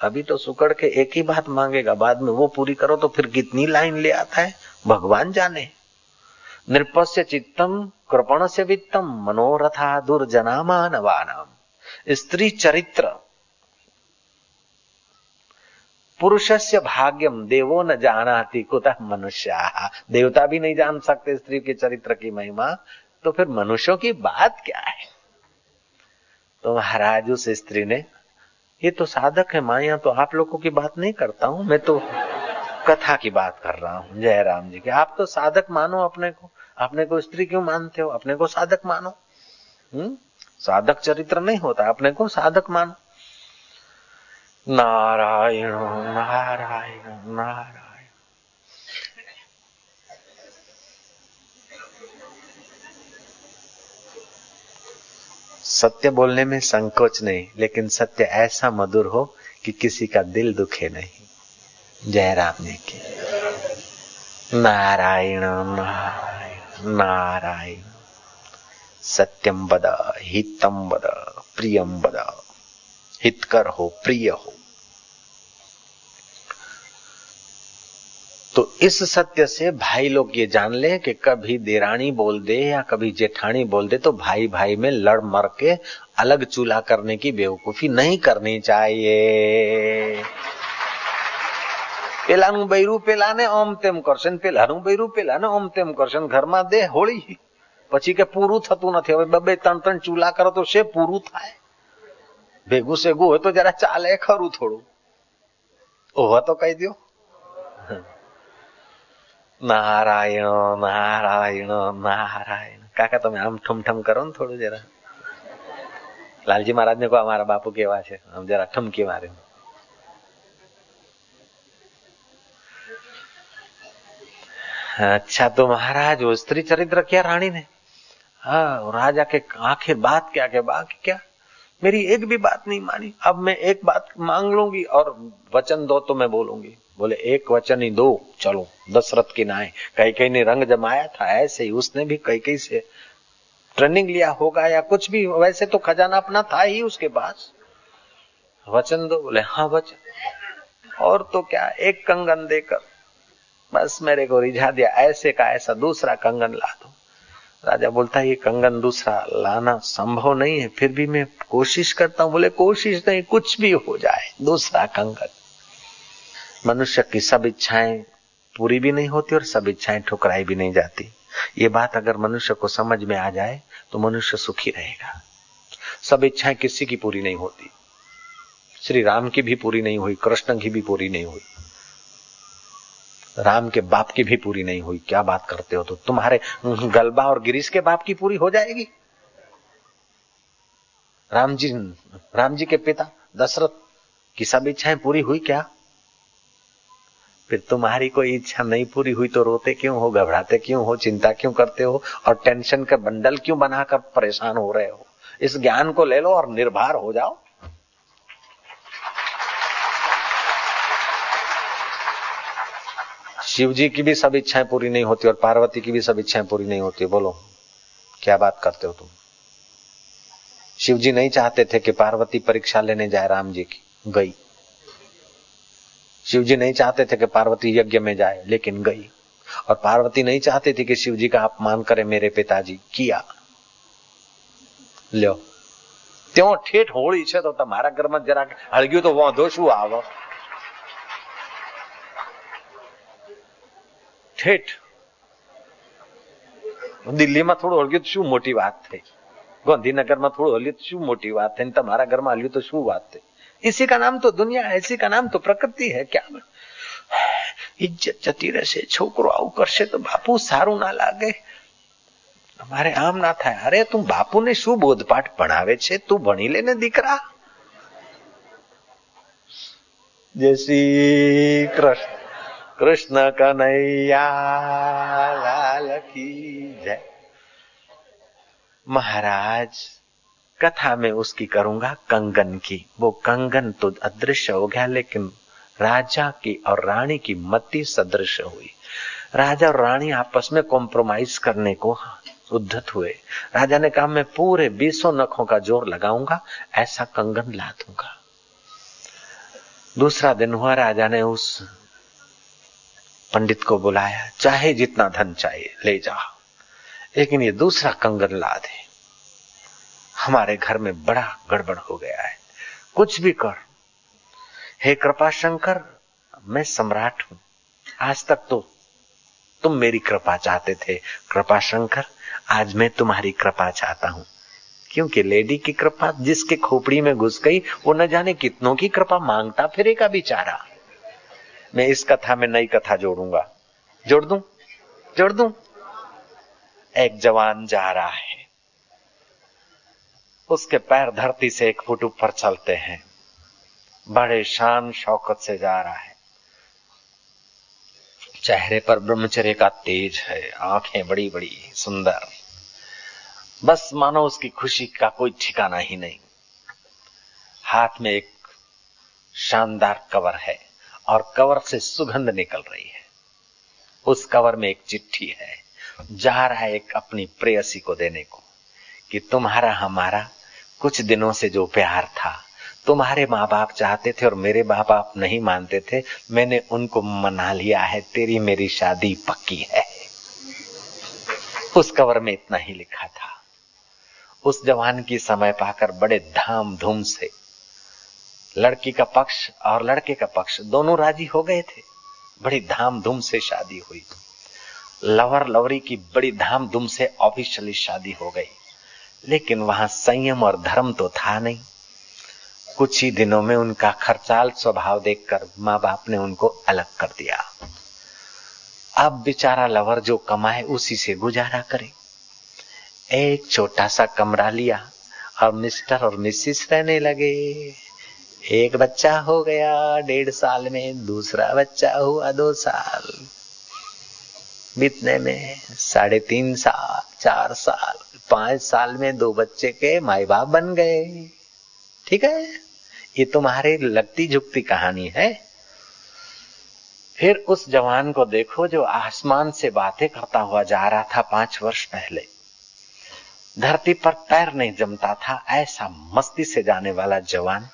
अभी तो सुकड़ के एक ही बात मांगेगा, बाद में वो पूरी करो तो फिर कितनी लाइन ले आता है? भगवान जाने। नृपस्य चित्तम कृपण से वित्तम, मनोरथा दुर्जना स्त्री चरित्र। पुरुषस्य भाग्यम, देवो न जानाति कुतः मनुष्य। देवता भी नहीं जान सकते स्त्री के चरित्र की महिमा। तो फिर मनुष्यों की बात क्या है? तो महाराज, उस स्त्री ने, ये तो साधक है, माया तो आप लोगों की बात नहीं करता हूँ, मैं तो कथा की बात कर रहा हूँ जय राम जी की। आप तो साधक मानो अपने को। अपने को स्त्री क्यों मानते हो? अपने को साधक मानो। हम्म? साधक चरित्र नहीं होता, अपने को साधक मानो। नारायण नारायण नारायण। सत्य बोलने में संकोच नहीं, लेकिन सत्य ऐसा मधुर हो कि किसी का दिल दुखे नहीं। जय राम जी की। नारायण नारायण नारायण। सत्यम बद हितम बद प्रियम बद हितकर हो, प्रिय हो। तो इस सत्य से भाई लोग ये जान ले कि कभी देरानी बोल दे या कभी जेठानी बोल दे तो भाई भाई में लड़ मर के अलग चूल्हा करने की बेवकूफ़ी नहीं करनी चाहिए। પેલાનું બૈરું પેલાને ઓમ તેમ કરશે ને પેલાનું બૈરું પેલાને ઓમ તેમ કરશે ઘરમાં દે હોળી પછી કે પૂરું થતું નથી. હવે બબે ત્રણ ત્રણ ચૂલા કરો તો છે પૂરું થાય. ભેગું સેગું હોય તો જરા ચાલે ખરું થોડું. ઓવા તો કહી દો નારાયણ નારાયણ નારાયણ. કાકા, તમે આમ ઠમઠમ કરો ને થોડું જરા. લાલજી મહારાજ ને કહો, અમારા બાપુ કેવા છે? આમ જરા ઠમકી મારે. अच्छा तो महाराज, वो स्त्री चरित्र क्या रानी ने? हाँ राजा के आखिर बात क्या के बाकी क्या? मेरी एक भी बात नहीं मानी। अब मैं एक बात मांग लूँगी और वचन दो तो मैं बोलूँगी। बोले, एक वचन ही दो। चलो, दशरथ की नाए। कई कई ने रंग जमाया था, ऐसे ही उसने भी कई कई से ट्रेनिंग लिया होगा या कुछ भी। वैसे तो खजाना अपना था ही उसके पास। वचन दो, बोले हाँ वचन। और तो क्या, एक कंगन देकर बस मेरे को रिझा दिया, ऐसे का ऐसा दूसरा कंगन ला दो। राजा बोलता है ये कंगन दूसरा लाना संभव नहीं है, फिर भी मैं कोशिश करता हूँ। बोले, कोशिश नहीं, कुछ भी हो जाए, दूसरा कंगन। मनुष्य की सब इच्छाएँ पूरी भी नहीं होती और सब इच्छाएँ ठुकराई भी नहीं जाती। ये बात अगर मनुष्य को समझ में आ जाए तो मनुष्य सुखी रहेगा। सब इच्छाएँ किसी की पूरी नहीं होती। श्री राम की भी पूरी नहीं हुई, कृष्ण की भी पूरी नहीं हुई। राम के बाप की भी पूरी नहीं हुई। क्या बात करते हो तो तुम्हारे गलबा और गिरीश के बाप की पूरी हो जाएगी। राम जी राम जी के पिता दशरथ की सब इच्छाएँ पूरी हुई क्या? फिर तुम्हारी कोई इच्छा नहीं पूरी हुई तो रोते क्यों हो, घबराते क्यों हो, चिंता क्यों करते हो और टेंशन का बंडल क्यों बनाकर परेशान हो रहे हो? इस ज्ञान को ले लो और निर्भर हो जाओ। शिव जी की भी सब इच्छाएं पूरी नहीं होती और पार्वती की भी सब इच्छाएं पूरी नहीं होती बोलो क्या बात करते हो तुम शिव जी नहीं चाहते थे कि पार्वती परीक्षा लेने जाए राम जी की गई शिव जी नहीं चाहते थे कि पार्वती यज्ञ में जाए लेकिन गई और पार्वती नहीं चाहती थी कि शिव जी का अपमान करे मेरे पिताजी किया લ્યો त्यो ठेठ होली છે તો તમારા ઘરમાં જરાક હળગ્યું તો વાંધો શું આવે ઠેઠ દિલ્હીમાં થોડું હળગ્યું તો શું મોટી વાત થઈ ગાંધીનગરમાં થોડું હલ્યું તો શું મોટી વાત થઈ તમારા ઘરમાં હલ્યું તો શું વાત થઈ इसी का नाम तो दुनिया है इसी का नाम तो प्रकृति है क्या ઇજ્જત જતી રહેશે છોકરો આવું કરશે તો બાપુ સારું ના લાગે અમારે આમ ના થાય અરે તું બાપુને શું બોધપાઠ ભણાવે છે તું ભણી લે ને દીકરા જય શ્રી કૃષ્ણ कृष्ण कन्हैया, लाल की जय। महाराज, कथा में उसकी करूँगा कंगन की। वो कंगन तो अदृश्य हो गया, लेकिन राजा की और रानी की मति सदृश हुई। राजा और रानी आपस में कॉम्प्रोमाइज करने को उद्धत हुए। राजा ने कहा, मैं पूरे बीसों नखों का ज़ोर लगाऊँगा, ऐसा कंगन ला दूँगा। दूसरा दिन हुआ, राजा ने उस पंडित को बुलाया, चाहे जितना धन चाहिए ले जा लेकिन ये दूसरा कंगन ला दे हमारे घर में बड़ा गड़बड़ हो गया है। कुछ भी कर। हे कृपा शंकर मैं सम्राट हूँ। आज तक तो तुम मेरी कृपा चाहते थे। कृपा शंकर आज मैं तुम्हारी कृपा चाहता हूँ। क्योंकि लेडी की कृपा जिसके खोपड़ी में घुस गई, वो न जाने कितनों की कृपा माँगता, फिरेगा बेचारा। मैं इस कथा में नई कथा जोड़ूँगा। जोड़ दू? जोड़ दू? एक जवान जा रहा है। उसके पैर धरती से एक फुट ऊपर चलते हैं। बड़े शान शौकत से जा रहा है। चेहरे पर ब्रह्मचर्य का तेज है। आँखें बड़ी बड़ी, सुंदर। बस मानो उसकी खुशी का कोई ठिकाना ही नहीं। हाथ में एक शानदार कवर है। और कवर से सुगंध निकल रही है। उस कवर में एक चिट्ठी है, जा रहा है एक अपनी प्रेयसी को देने को, कि तुम्हारा हमारा कुछ दिनों से जो प्यार था, तुम्हारे माँ बाप चाहते थे और मेरे माँ बाप नहीं मानते थे, मैंने उनको मना लिया है, तेरी मेरी शादी पक्की है। उस कवर में इतना ही लिखा था। उस जवान की समय पाकर बड़े धाम धूम से लड़की का पक्ष और लड़के का पक्ष दोनों राज़ी हो गए थे। बड़ी धाम धूम से शादी हुई। लवर लवरी की बड़ी धाम धूम से ऑफिशियली शादी हो गई। लेकिन वहाँ संयम और धर्म तो था नहीं। कुछ ही दिनों में उनका खर्चाल स्वभाव देखकर माँ बाप ने उनको अलग कर दिया। अब बेचारा लवर जो कमाए उसी से गुजारा करे। एक छोटा सा कमरा लिया और मिस्टर और मिसिस रहने लगे। एक बच्चा हो गया, डेढ़ साल में दूसरा बच्चा हुआ दो साल। बीतने में साढ़े तीन साल, चार साल, पाँच साल में दो बच्चे के माए बाप बन गए। ठीक है? ये तुम्हारी लगती झुकती कहानी है। फिर उस जवान को देखो जो आसमान से बातें करता हुआ जा रहा था पाँच वर्ष पहले। धरती पर पैर नहीं जमता था, ऐसा मस्ती से जाने वाला जवान।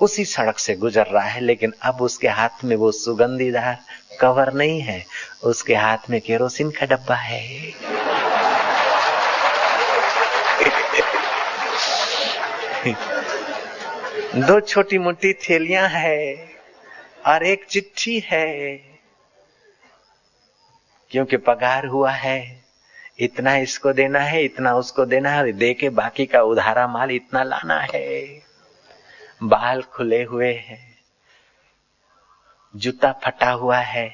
उसी सड़क से गुजर रहा है, लेकिन अब उसके हाथ में वो सुगंधीदार कवर नहीं है। उसके हाथ में केरोसिन का डब्बा है। दो छोटी मोटी थैलियाँ है और एक चिट्ठी है। क्योंकि पगार हुआ है, इतना इसको देना है, इतना उसको देना है दे के बाकी का उधारा माल इतना लाना है। बाल खुले हुए हैं जूता फटा हुआ है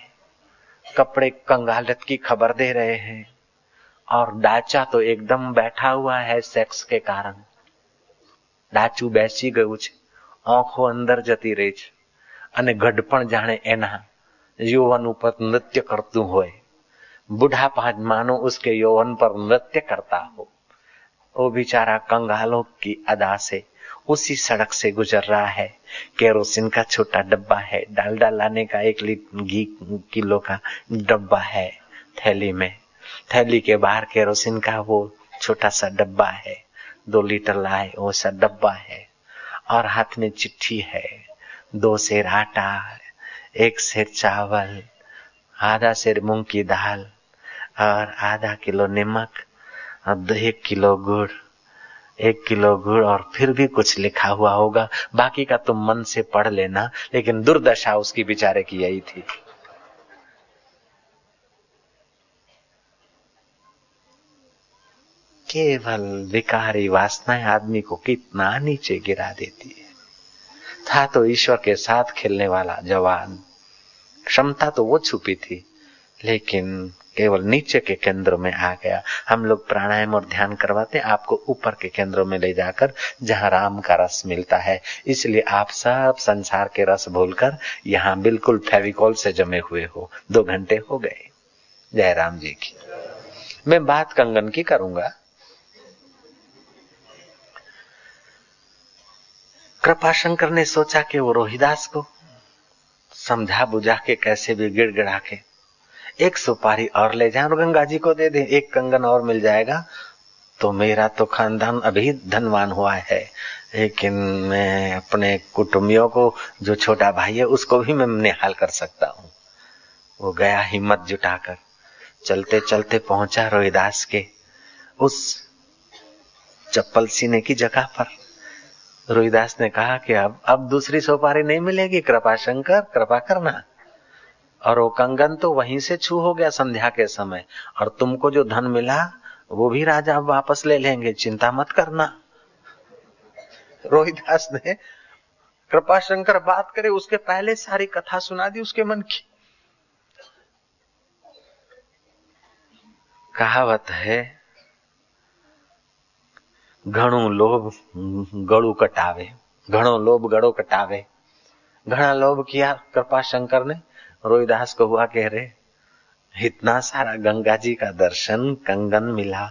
कपड़े कंगालत की खबर दे रहे हैं और डाचा तो एकदम बैठा हुआ है सेक्स के कारण ડાચું બેસી ગયું છે આંખો અંદર જતી રહી છે અને ગઢપણ જાણે એના यौवन ઉપર નૃત્ય કરતું હોય बुढ़ापा मानो उसके यौवन पर नृत्य करता हो वो बेचारा कंगालों की अदा से उसी सड़क से गुजर रहा है। केरोसिन का छोटा डब्बा है। डालडा लाने का एक घी किलो का डब्बा है थैली में। थैली के बाहर केरोसिन का वो छोटा सा डब्बा है। दो लीटर लाए, वो सा डब्बा है। और हाथ में चिट्ठी है। दो सेर आटा, एक सेर चावल, आधा सेर मूंग की दाल और आधा किलो नमक और एक किलो गुड़। एक किलो गुड़ और फिर भी कुछ लिखा हुआ होगा। बाकी का तुम मन से पढ़ लेना, लेकिन दुर्दशा उसकी बेचारे की यही थी। केवल विकारी वासनाएँ आदमी को कितना नीचे गिरा देती है। था तो ईश्वर के साथ खेलने वाला जवान, क्षमता तो वो छुपी थी, लेकिन केवल नीचे के केंद्रों में आ गया। हम लोग प्राणायाम और ध्यान करवाते, आपको ऊपर के केंद्रों में ले जाकर, जहाँ राम का रस मिलता है। इसलिए आप सब संसार के रस भूलकर, यहाँ बिल्कुल फेविकॉल से जमे हुए हो। दो घंटे हो गए। जय राम जी की। मैं बात कंगन की करूँगा। कृपा शंकर ने सोचा कि वो रोहिदास को समझा बुझा के कैसे भी गिड़गिड़ा के एक सुपारी और ले जाए और गंगा जी को दे दे, एक कंगन और मिल जाएगा। तो मेरा तो खानदान अभी धनवान हुआ है, लेकिन मैं अपने कुटुंबियों को, जो छोटा भाई है, उसको भी मैं निहाल कर सकता हूँ। वो गया हिम्मत जुटाकर। चलते चलते पहुँचा रोहिदास के, उस चप्पल सीने की जगह पर। रोहिदास ने कहा कि अब अब दूसरी सोपारी नहीं मिलेगी, कृपा शंकर, कृपा करना। और वो कंगन तो वहीं से छू हो गया संध्या के समय। और तुमको जो धन मिला, वो भी राजा वापस ले लेंगे। चिंता मत करना। रोहिदास ने कृपा शंकर बात करे, उसके पहले सारी कथा सुना दी उसके मन की। कहावत है ઘણું लोभ गड़ू कटावे, घणो लोभ गड़ो कटावे। घना लोभ किया कृपा शंकर ने? रोहिदास को हुआ कह रहे इतना सारा गंगा जी का दर्शन कंगन मिला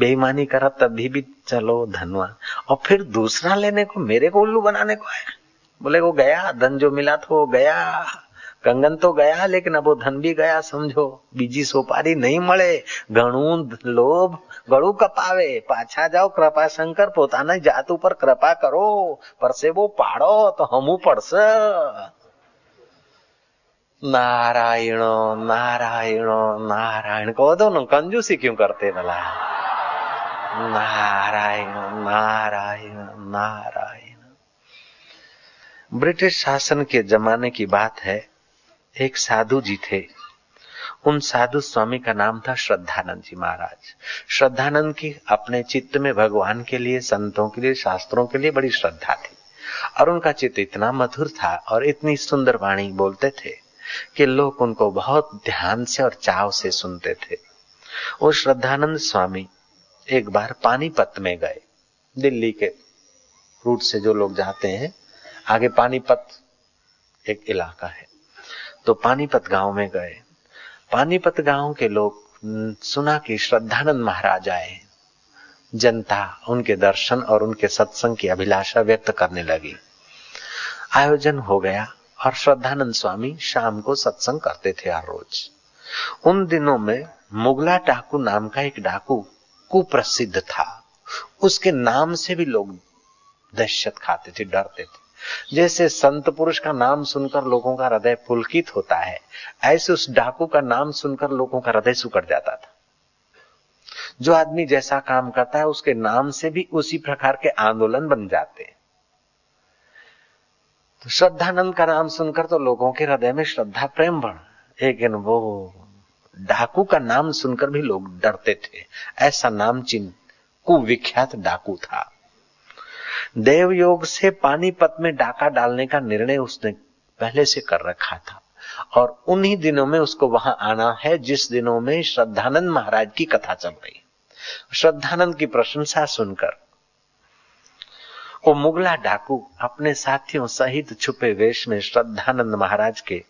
बेईमानी करा तभी भी चलो धनवान और फिर दूसरा लेने को मेरे को उल्लू बनाने को आया बोले वो गया धन जो मिला था वो गया કંગન તો ગયા લેકિન અબો ધન બી ગયા સમજો બીજી સોપારી નહીં મળે ઘણું લોભ ગળું કપાવે પાછા જાઓ કૃપાશંકર પોતાની જાત ઉપર કૃપા કરો પરસેવો પાડો તો હમું પડશે नारायण नारायण नारायण। कहो दो ना कंजूसी क्यों करते भला नारायण नारायण नारायण। ब्रिटिश शासन के जमाने की बात है, एक साधु जी थे। उन साधु स्वामी का नाम था श्रद्धानंद जी महाराज। श्रद्धानंद की अपने चित्त में भगवान के लिए, संतों के लिए, शास्त्रों के लिए बड़ी श्रद्धा थी। और उनका चित्त इतना मधुर था और इतनी सुंदर वाणी बोलते थे। कि लोग उनको बहुत ध्यान से और चाव से सुनते थे। वो श्रद्धानंद स्वामी एक बार पानीपत में गए, दिल्ली के रूट से जो लोग जाते हैं, आगे पानीपत एक इलाका है। तो पानीपत गाँव में गए। पानीपत गाँव के लोग सुना कि श्रद्धानंद महाराज आए जनता उनके दर्शन और उनके सत्संग की अभिलाषा व्यक्त करने लगी। आयोजन हो गया। और श्रद्धानंद स्वामी शाम को सत्संग करते थे हर रोज। उन दिनों में मुगला डाकू नाम का एक डाकू कुप्रसिद्ध था। उसके नाम से भी लोग दहशत खाते थे, डरते थे। जैसे संत पुरुष का नाम सुनकर लोगों का हृदय पुलकित होता है, ऐसे उस डाकू का नाम सुनकर लोगों का हृदय सुकड़ जाता था। जो आदमी जैसा काम करता है, उसके नाम से भी उसी प्रकार के आंदोलन बन जाते हैं। तो श्रद्धानंद का नाम सुनकर तो लोगों के हृदय में श्रद्धा प्रेम बढ़। लेकिन वो डाकू का नाम सुनकर भी लोग डरते थे। ऐसा नाम चिन्ह कुविख्यात डाकू था। देव योग से पानीपत में डाका डालने का निर्णय उसने पहले से कर रखा था। और उन्हीं दिनों में उसको वहाँ आना है जिस दिनों में श्रद्धानंद महाराज की कथा चल रही। श्रद्धानंद की प्रशंसा सुनकर वो मुगला डाकू अपने साथियों सहित छुपे वेश में श्रद्धानंद महाराज के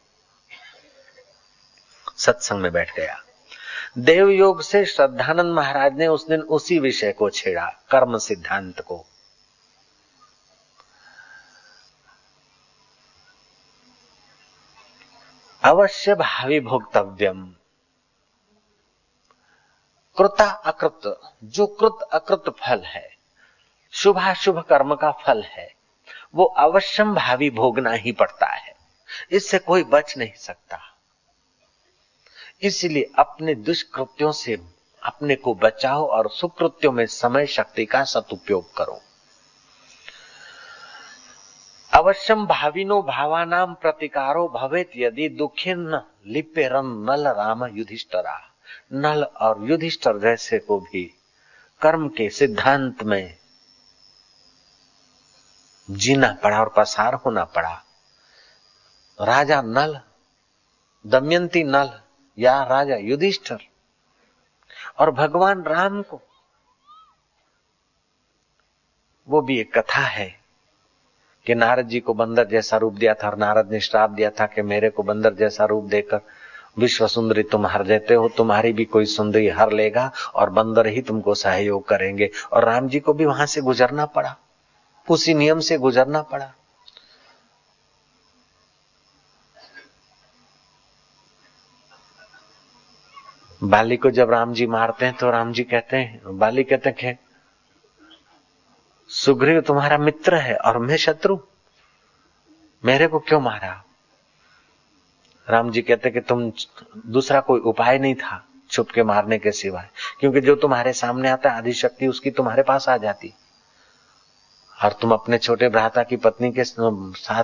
सत्संग में बैठ गया। देव योग से श्रद्धानंद महाराज ने उस दिन उसी विषय को छेड़ा, कर्म सिद्धांत को। अवश्य भावी भोक्तव्यम। कृता अकृत, जो कृत अकृत फल है शुभाशुभ कर्म का फल है। वो अवश्यम भावी भोगना ही पड़ता है। इससे कोई बच नहीं सकता। इसलिए अपने दुष्कृत्यों से अपने को बचाओ और सुकृत्यों में समय शक्ति का सदुपयोग करो। अवश्यम भाविनो भावानाम प्रतिकारो भवेत यदि दुखे न लिपे रन नल राम युधिष्ठरा। नल और युधिष्ठर जैसे को भी कर्म के सिद्धांत में जीना पड़ा और पसार होना पड़ा। राजा नल, दमयंती नल, या राजा युधिष्ठर और भगवान राम को, वो भी एक कथा है कि नारद जी को बंदर जैसा रूप दिया था और नारद ने श्राप दिया था कि मेरे को बंदर जैसा रूप देकर विश्व सुंदरी तुम हर देते हो, तुम्हारी भी कोई सुंदरी हर लेगा और बंदर ही तुमको सहयोग करेंगे। और राम जी को भी वहाँ से गुजरना पड़ा। उसी नियम से गुजरना पड़ा। बाली को जब राम जी मारते हैं तो राम जी कहते हैं, बाली कहते हैं सुग्रीव तुम्हारा मित्र है और मैं शत्रु। मेरे को क्यों मारा? राम जी कहते कि तुम दूसरा कोई उपाय नहीं था छुप के मारने के सिवाय, क्योंकि जो तुम्हारे सामने आता है शक्ति उसकी तुम्हारे पास आ जाती। और तुम अपने छोटे भ्राता की पत्नी के साथ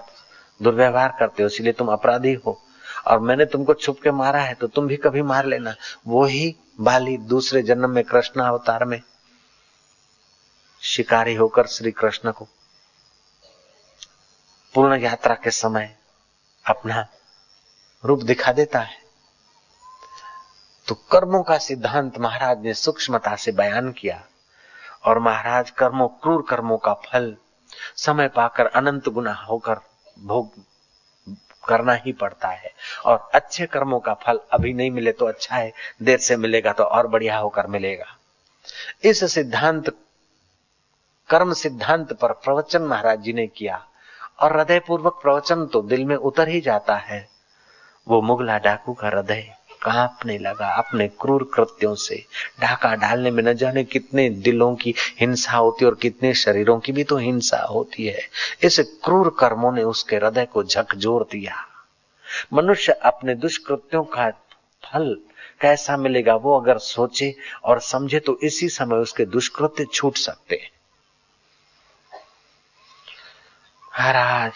दुर्व्यवहार करते हो, इसलिए तुम अपराधी हो। और मैंने तुमको छुप के मारा है तो तुम भी कभी मार लेना। वो ही बाली दूसरे जन्म में कृष्ण अवतार में शिकारी होकर श्री कृष्ण को पूर्ण यात्रा के समय अपना रूप दिखा देता है। तो कर्मों का सिद्धांत महाराज ने सूक्ष्मता से बयान किया। और महाराज कर्मों, क्रूर कर्मों का फल समय पाकर अनंत गुना होकर भोग करना ही पड़ता है। और अच्छे कर्मों का फल अभी नहीं मिले तो अच्छा है, देर से मिलेगा तो और बढ़िया होकर मिलेगा। इस सिद्धांत, कर्म सिद्धांत पर प्रवचन महाराज जी ने किया, और हृदय पूर्वक प्रवचन तो दिल में उतर ही जाता है। वो मुगला डाकू का हृदय। कांपने लगा अपने क्रूर कृत्यों से। ढाका डालने में न जाने कितने दिलों की हिंसा होती और कितने शरीरों की भी तो हिंसा होती है। इस क्रूर कर्मों ने उसके हृदय को झकझोर दिया। मनुष्य अपने दुष्कृत्यों का फल कैसा मिलेगा वो अगर सोचे और समझे तो इसी समय उसके दुष्कृत्य छूट सकते। हैं महाराज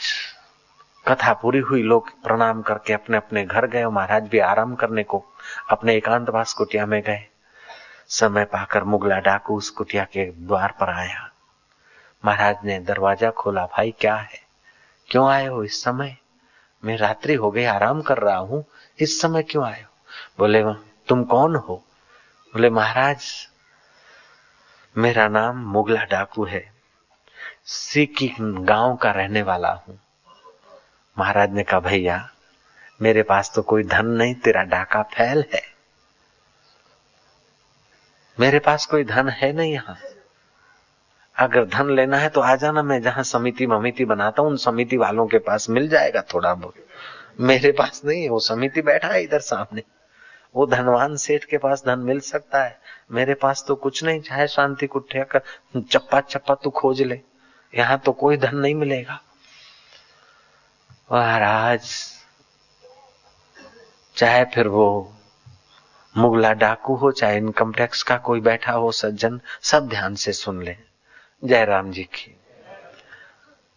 कथा पूरी हुई, लोग प्रणाम करके अपने अपने घर गए महाराज भी आराम करने को अपने एकांतवास कुटिया में गए। समय पाकर मुगला डाकू उस कुटिया के द्वार पर आया। महाराज ने दरवाज़ा खोला, भाई, क्या है? क्यों आए हो इस समय? मैं रात्रि हो गई, आराम कर रहा हूँ। इस समय क्यों आए हो? बोले, तुम कौन हो? बोले, महाराज, मेरा नाम मुगला डाकू है। सीकी गाँव का रहने वाला हूँ। महाराज ने कहा, भैया, मेरे पास तो कोई धन नहीं, तेरा डाका फैल है। मेरे पास कोई धन है नहीं यहाँ। अगर धन लेना है तो आ जाना, मैं जहाँ समिति ममिति बनाता हूँ, उन समिति वालों के पास मिल जाएगा थोड़ा बहुत। मेरे पास नहीं है, वो समिति बैठा है इधर सामने। वो धनवान सेठ के पास धन मिल सकता है। मेरे पास तो कुछ नहीं, चाहे शांति कुठिया कर चप्पा चप्पा तू खोज ले। यहाँ तो कोई धन नहीं मिलेगा। महाराज, चाहे फिर वो मुगला डाकू हो, चाहे इनकम टैक्स का कोई बैठा हो, सज्जन, सब ध्यान से सुन ले। जयराम जी की।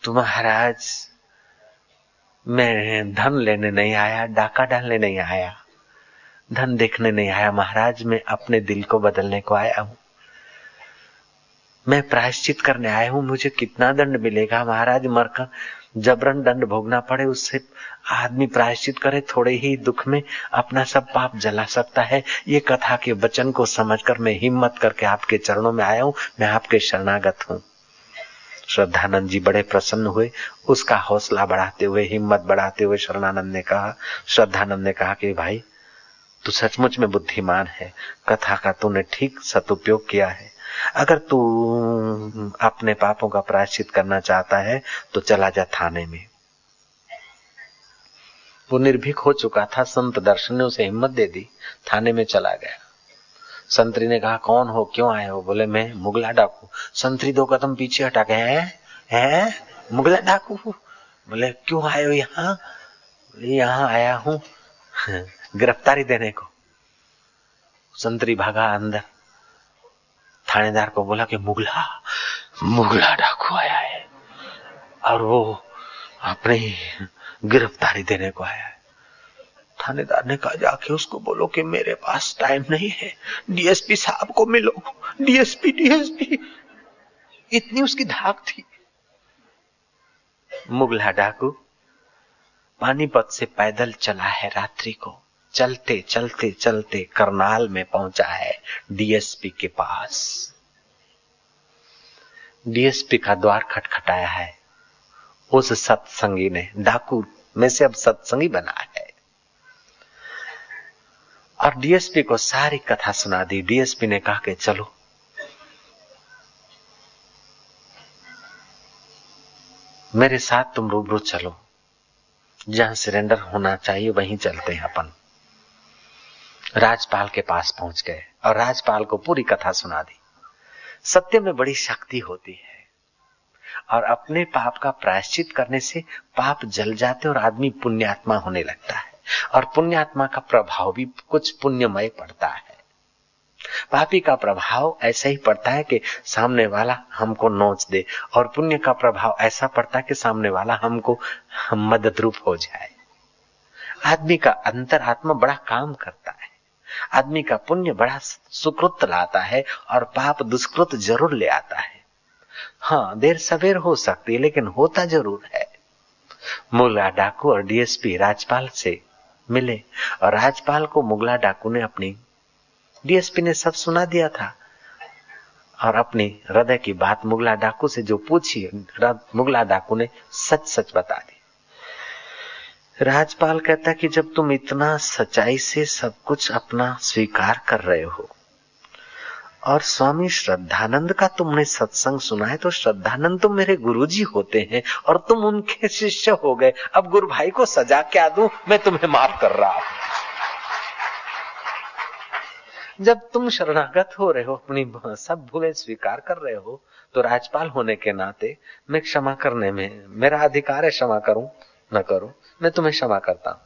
तो महाराज, मैं धन लेने नहीं आया, डाका डालने नहीं आया। धन देखने नहीं आया। महाराज, मैं अपने दिल को बदलने को आया हूँ। मैं प्रायश्चित करने आया हूँ, मुझे कितना दंड मिलेगा? महाराज मरकर जबरन दंड भोगना पड़े, उससे आदमी प्रायश्चित करे, थोड़े ही दुख में अपना सब पाप जला सकता है। ये कथा के वचन को समझकर मैं हिम्मत करके आपके चरणों में आया हूँ, मैं आपके शरणागत हूँ। श्रद्धानंद जी बड़े प्रसन्न हुए। उसका हौसला बढ़ाते हुए, हिम्मत बढ़ाते हुए शरणानंद ने कहा, श्रद्धानंद ने कहा कि भाई, तू सचमुच में बुद्धिमान है, कथा का तूने ठीक सदुपयोग किया है। अगर तू अपने पापों का प्रायश्चित करना चाहता है तो चला जा थाने में। वो निर्भीक हो चुका था संत दर्शन ने उसे हिम्मत दे दी थाने में चला गया। संतरी ने कहा कौन हो? क्यों आए हो? बोले मैं मुगला डाकू। संतरी दो कदम पीछे हटा के है, है? मुगला डाकू? बोले क्यों आए हो यहाँ? यहाँ आया हूँ गिरफ्तारी देने को। संतरी भागा अंदर। थानेदार को बोला कि मुगला मुगला डाकू आया है। और वो अपनी गिरफ्तारी देने को आया है। थानेदार ने कहा, जाके उसको बोलो कि मेरे पास टाइम नहीं है। डीएसपी साहब को मिलो। डीएसपी डीएसपी इतनी उसकी धाक थी। मुगला डाकू, पानीपत से पैदल चला है रात्रि को। चलते चलते चलते करनाल में पहुँचा है डीएसपी के पास। डीएसपी का द्वार खटखटाया है। उस सत्संगी ने, डाकू में से अब सत्संगी बना है। और डीएसपी को सारी कथा सुना दी। डीएसपी ने कहा कि चलो। मेरे साथ तुम रूबरू चलो। जहाँ सरेंडर होना चाहिए, वहीं चलते हैं अपन। राजपाल के पास पहुँच गए और राजपाल को पूरी कथा सुना दी। सत्य में बड़ी शक्ति होती है। और अपने पाप का प्रायश्चित करने से पाप जल जाते और आदमी पुण्यात्मा होने लगता है। और पुण्यात्मा का प्रभाव भी कुछ पुण्यमय पड़ता है। पापी का प्रभाव ऐसा ही पड़ता है कि सामने वाला हमको नोच दे और पुण्य का प्रभाव ऐसा पड़ता है कि सामने वाला हमको मदद रूप हो जाए। आदमी का अंतर आत्मा बड़ा काम करता है। आदमी का पुण्य बड़ा सुकृत लाता है और पाप दुष्कृत ज़रूर ले आता है। हाँ देर सवेर हो सकती है, लेकिन होता ज़रूर है। मुगला डाकू और डीएसपी राजपाल से मिले और राजपाल को मुगला डाकू ने अपनी, डीएसपी ने सब सुना दिया था और अपनी हृदय की बात मुगला डाकू से जो पूछी, मुगला डाकू ने सच सच बता दी। राजपाल कहता कि जब तुम इतना सच्चाई से सब कुछ अपना स्वीकार कर रहे हो, और स्वामी श्रद्धानंद का तुमने सत्संग सुना है तो श्रद्धानंद तो मेरे गुरुजी होते हैं, और तुम उनके शिष्य हो गए। अब गुरु भाई को सजा क्या दू? मैं तुम्हें माफ़ कर रहा हूँ। जब तुम शरणागत हो रहे हो, अपनी सब भूले स्वीकार कर रहे हो तो राजपाल होने के नाते मैं क्षमा करने में, मेरा अधिकार है क्षमा करूँ, न करूँ। मैं तुम्हें क्षमा करता हूँ।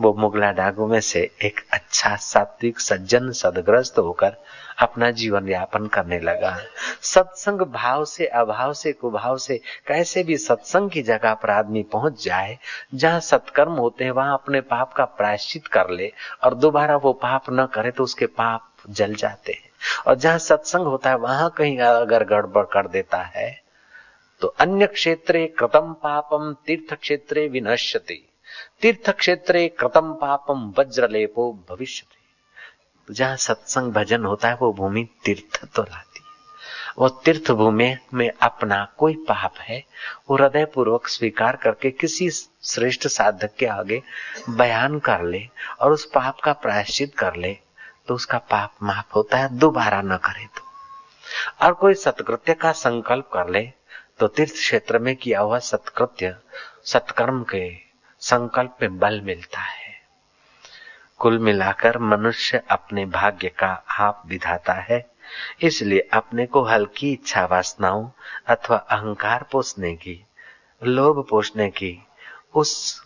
वो मुगला डागू में से एक अच्छा सात्विक सज्जन सदग्रस्त होकर अपना जीवन यापन करने लगा। सत्संग भाव से, अभाव से, कुभाव से कैसे भी सत्संग की जगह पर आदमी पहुँच जाए, जहाँ सत्कर्म होते हैं, वहाँ अपने पाप का प्रायश्चित कर ले और दोबारा वो पाप न करे तो उसके पाप जल जाते हैं। और जहाँ सत्संग होता है, वहाँ कहीं अगर गड़बड़ कर देता है तो अन्य क्षेत्रे कृतम पापम तीर्थ क्षेत्रे विनश्यति। तीर्थ क्षेत्रे कृतम पापम वज्रलेपो भविष्य तो जहाँ सत्संग भजन होता है, वो भूमि तीर्थ तो लाती है। वो तीर्थ भूमि में अपना कोई पाप है, वो हृदय पूर्वक स्वीकार करके किसी श्रेष्ठ साधक के आगे बयान कर ले और उस पाप का प्रायश्चित कर ले तो उसका पाप माफ़ होता है, दोबारा न करे तो। और कोई सत्कृत्य का संकल्प कर ले तो तीर्थ क्षेत्र में किया हुआ सत्कृत्य, सत्कर्म के संकल्प में बल मिलता है। कुल मिलाकर मनुष्य अपने भाग्य का आप विधाता है, इसलिए अपने को हल्की इच्छा वासनाओं अथवा अहंकार पोषने की, लोभ पोषने की, उस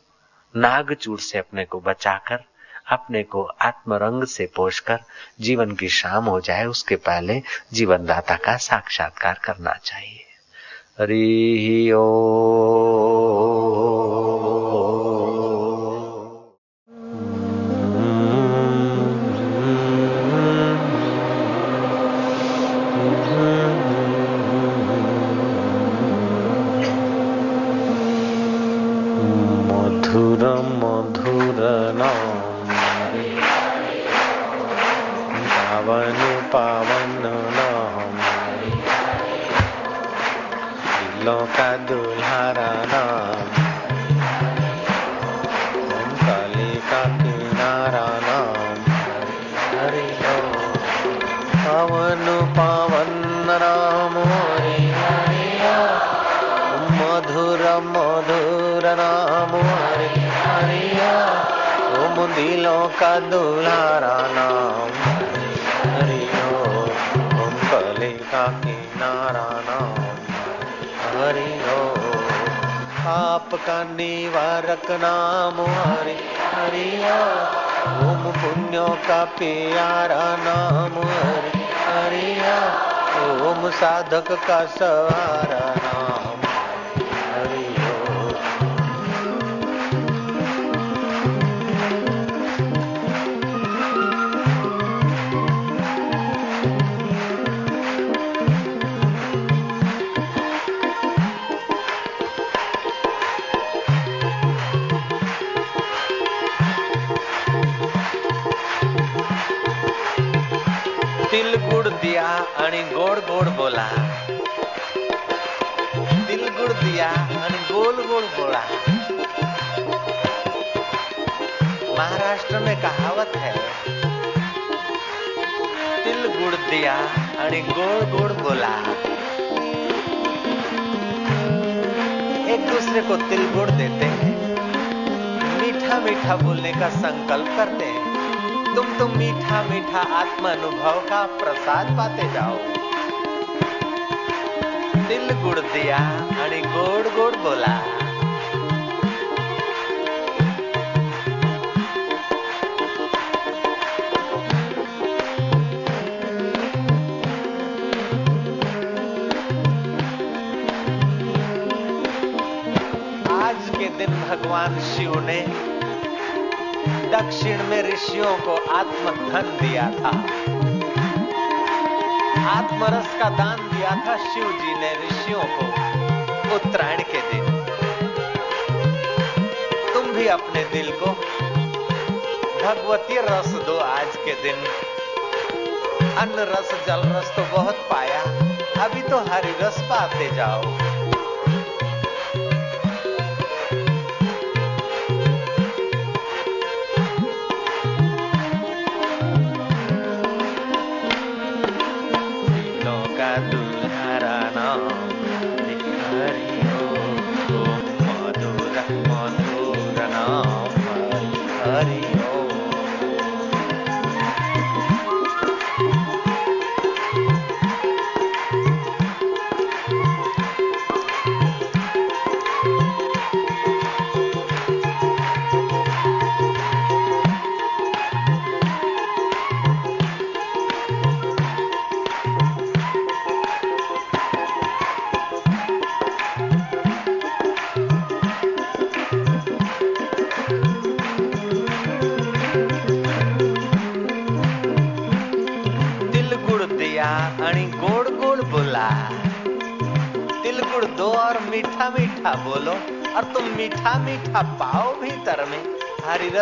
नागचूर से अपने को बचाकर, अपने को आत्मरंग से पोषकर जीवन की शाम हो जाए, उसके पहले जीवनदाता का साक्षात्कार करना चाहिए। हरि ओ। पवन पावन राम मधुर मधुर नाम हरि हरि दिलों का दुल्हारा नाम हरि ओम कली का किनारा नाम हरि पाप का निवारक नाम हरि हरि ओम पुण्यों का प्यारा नाम हरि हरि ओम साधक का सहारा गोड बोला। दिल गुड़ दिया आणि गोल गोल बोला। महाराष्ट्र में कहावत है, तिल गुड़ दिया आणि गोड़ गोड़ बोला। एक दूसरे को तिल गुड़ देते हैं, मीठा मीठा बोलने का संकल्प करते हैं। तुम तो मीठा मीठा आत्मा अनुभव का प्रसाद पाते जाओ। दिल गुड़ दिया आणि गोड गोड बोला। आज के दिन भगवान शिव ने दक्षिण में ऋषियों को आत्मधन दिया था। आत्मरस का दान दिया था शिव जी ने ऋषियों को उत्तरायण के दिन। तुम भी अपने दिल को भगवती रस दो आज के दिन। अन्न रस, जल रस तो बहुत पाया। अभी तो हरि रस पाते जाओ।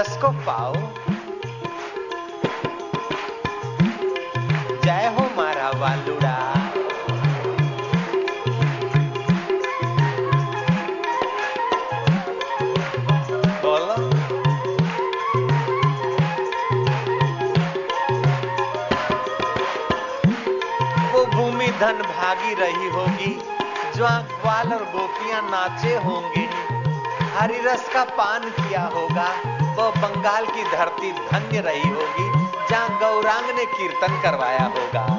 हरि को पाओ। जय हो मारा वालुड़ा। बोलो। वो भूमि धन भागी रही होगी जहाँ ग्वाल और गोपियाँ नाचे होंगे। हरी रस का पान किया होगा वो बंगाल की धरती धन्य रही होगी जहाँ गौरांग ने कीर्तन करवाया होगा।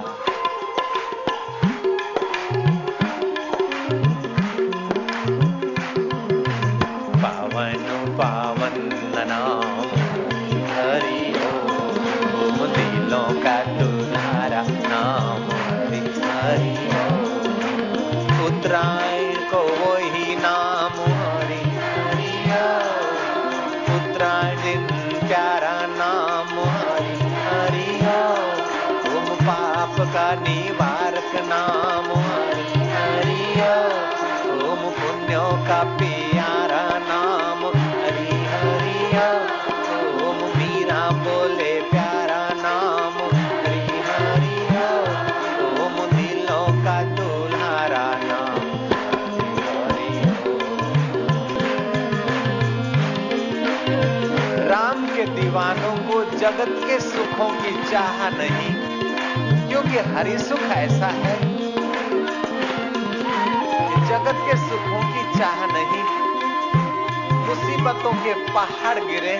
के सुखों की चाह नहीं, क्योंकि हरि सुख ऐसा है। जगत के सुखों की चाह नहीं, मुसीबतों के पहाड़ गिरे,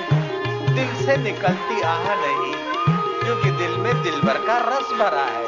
दिल से निकलती आह नहीं, क्योंकि दिल में दिलबर का रस भरा है।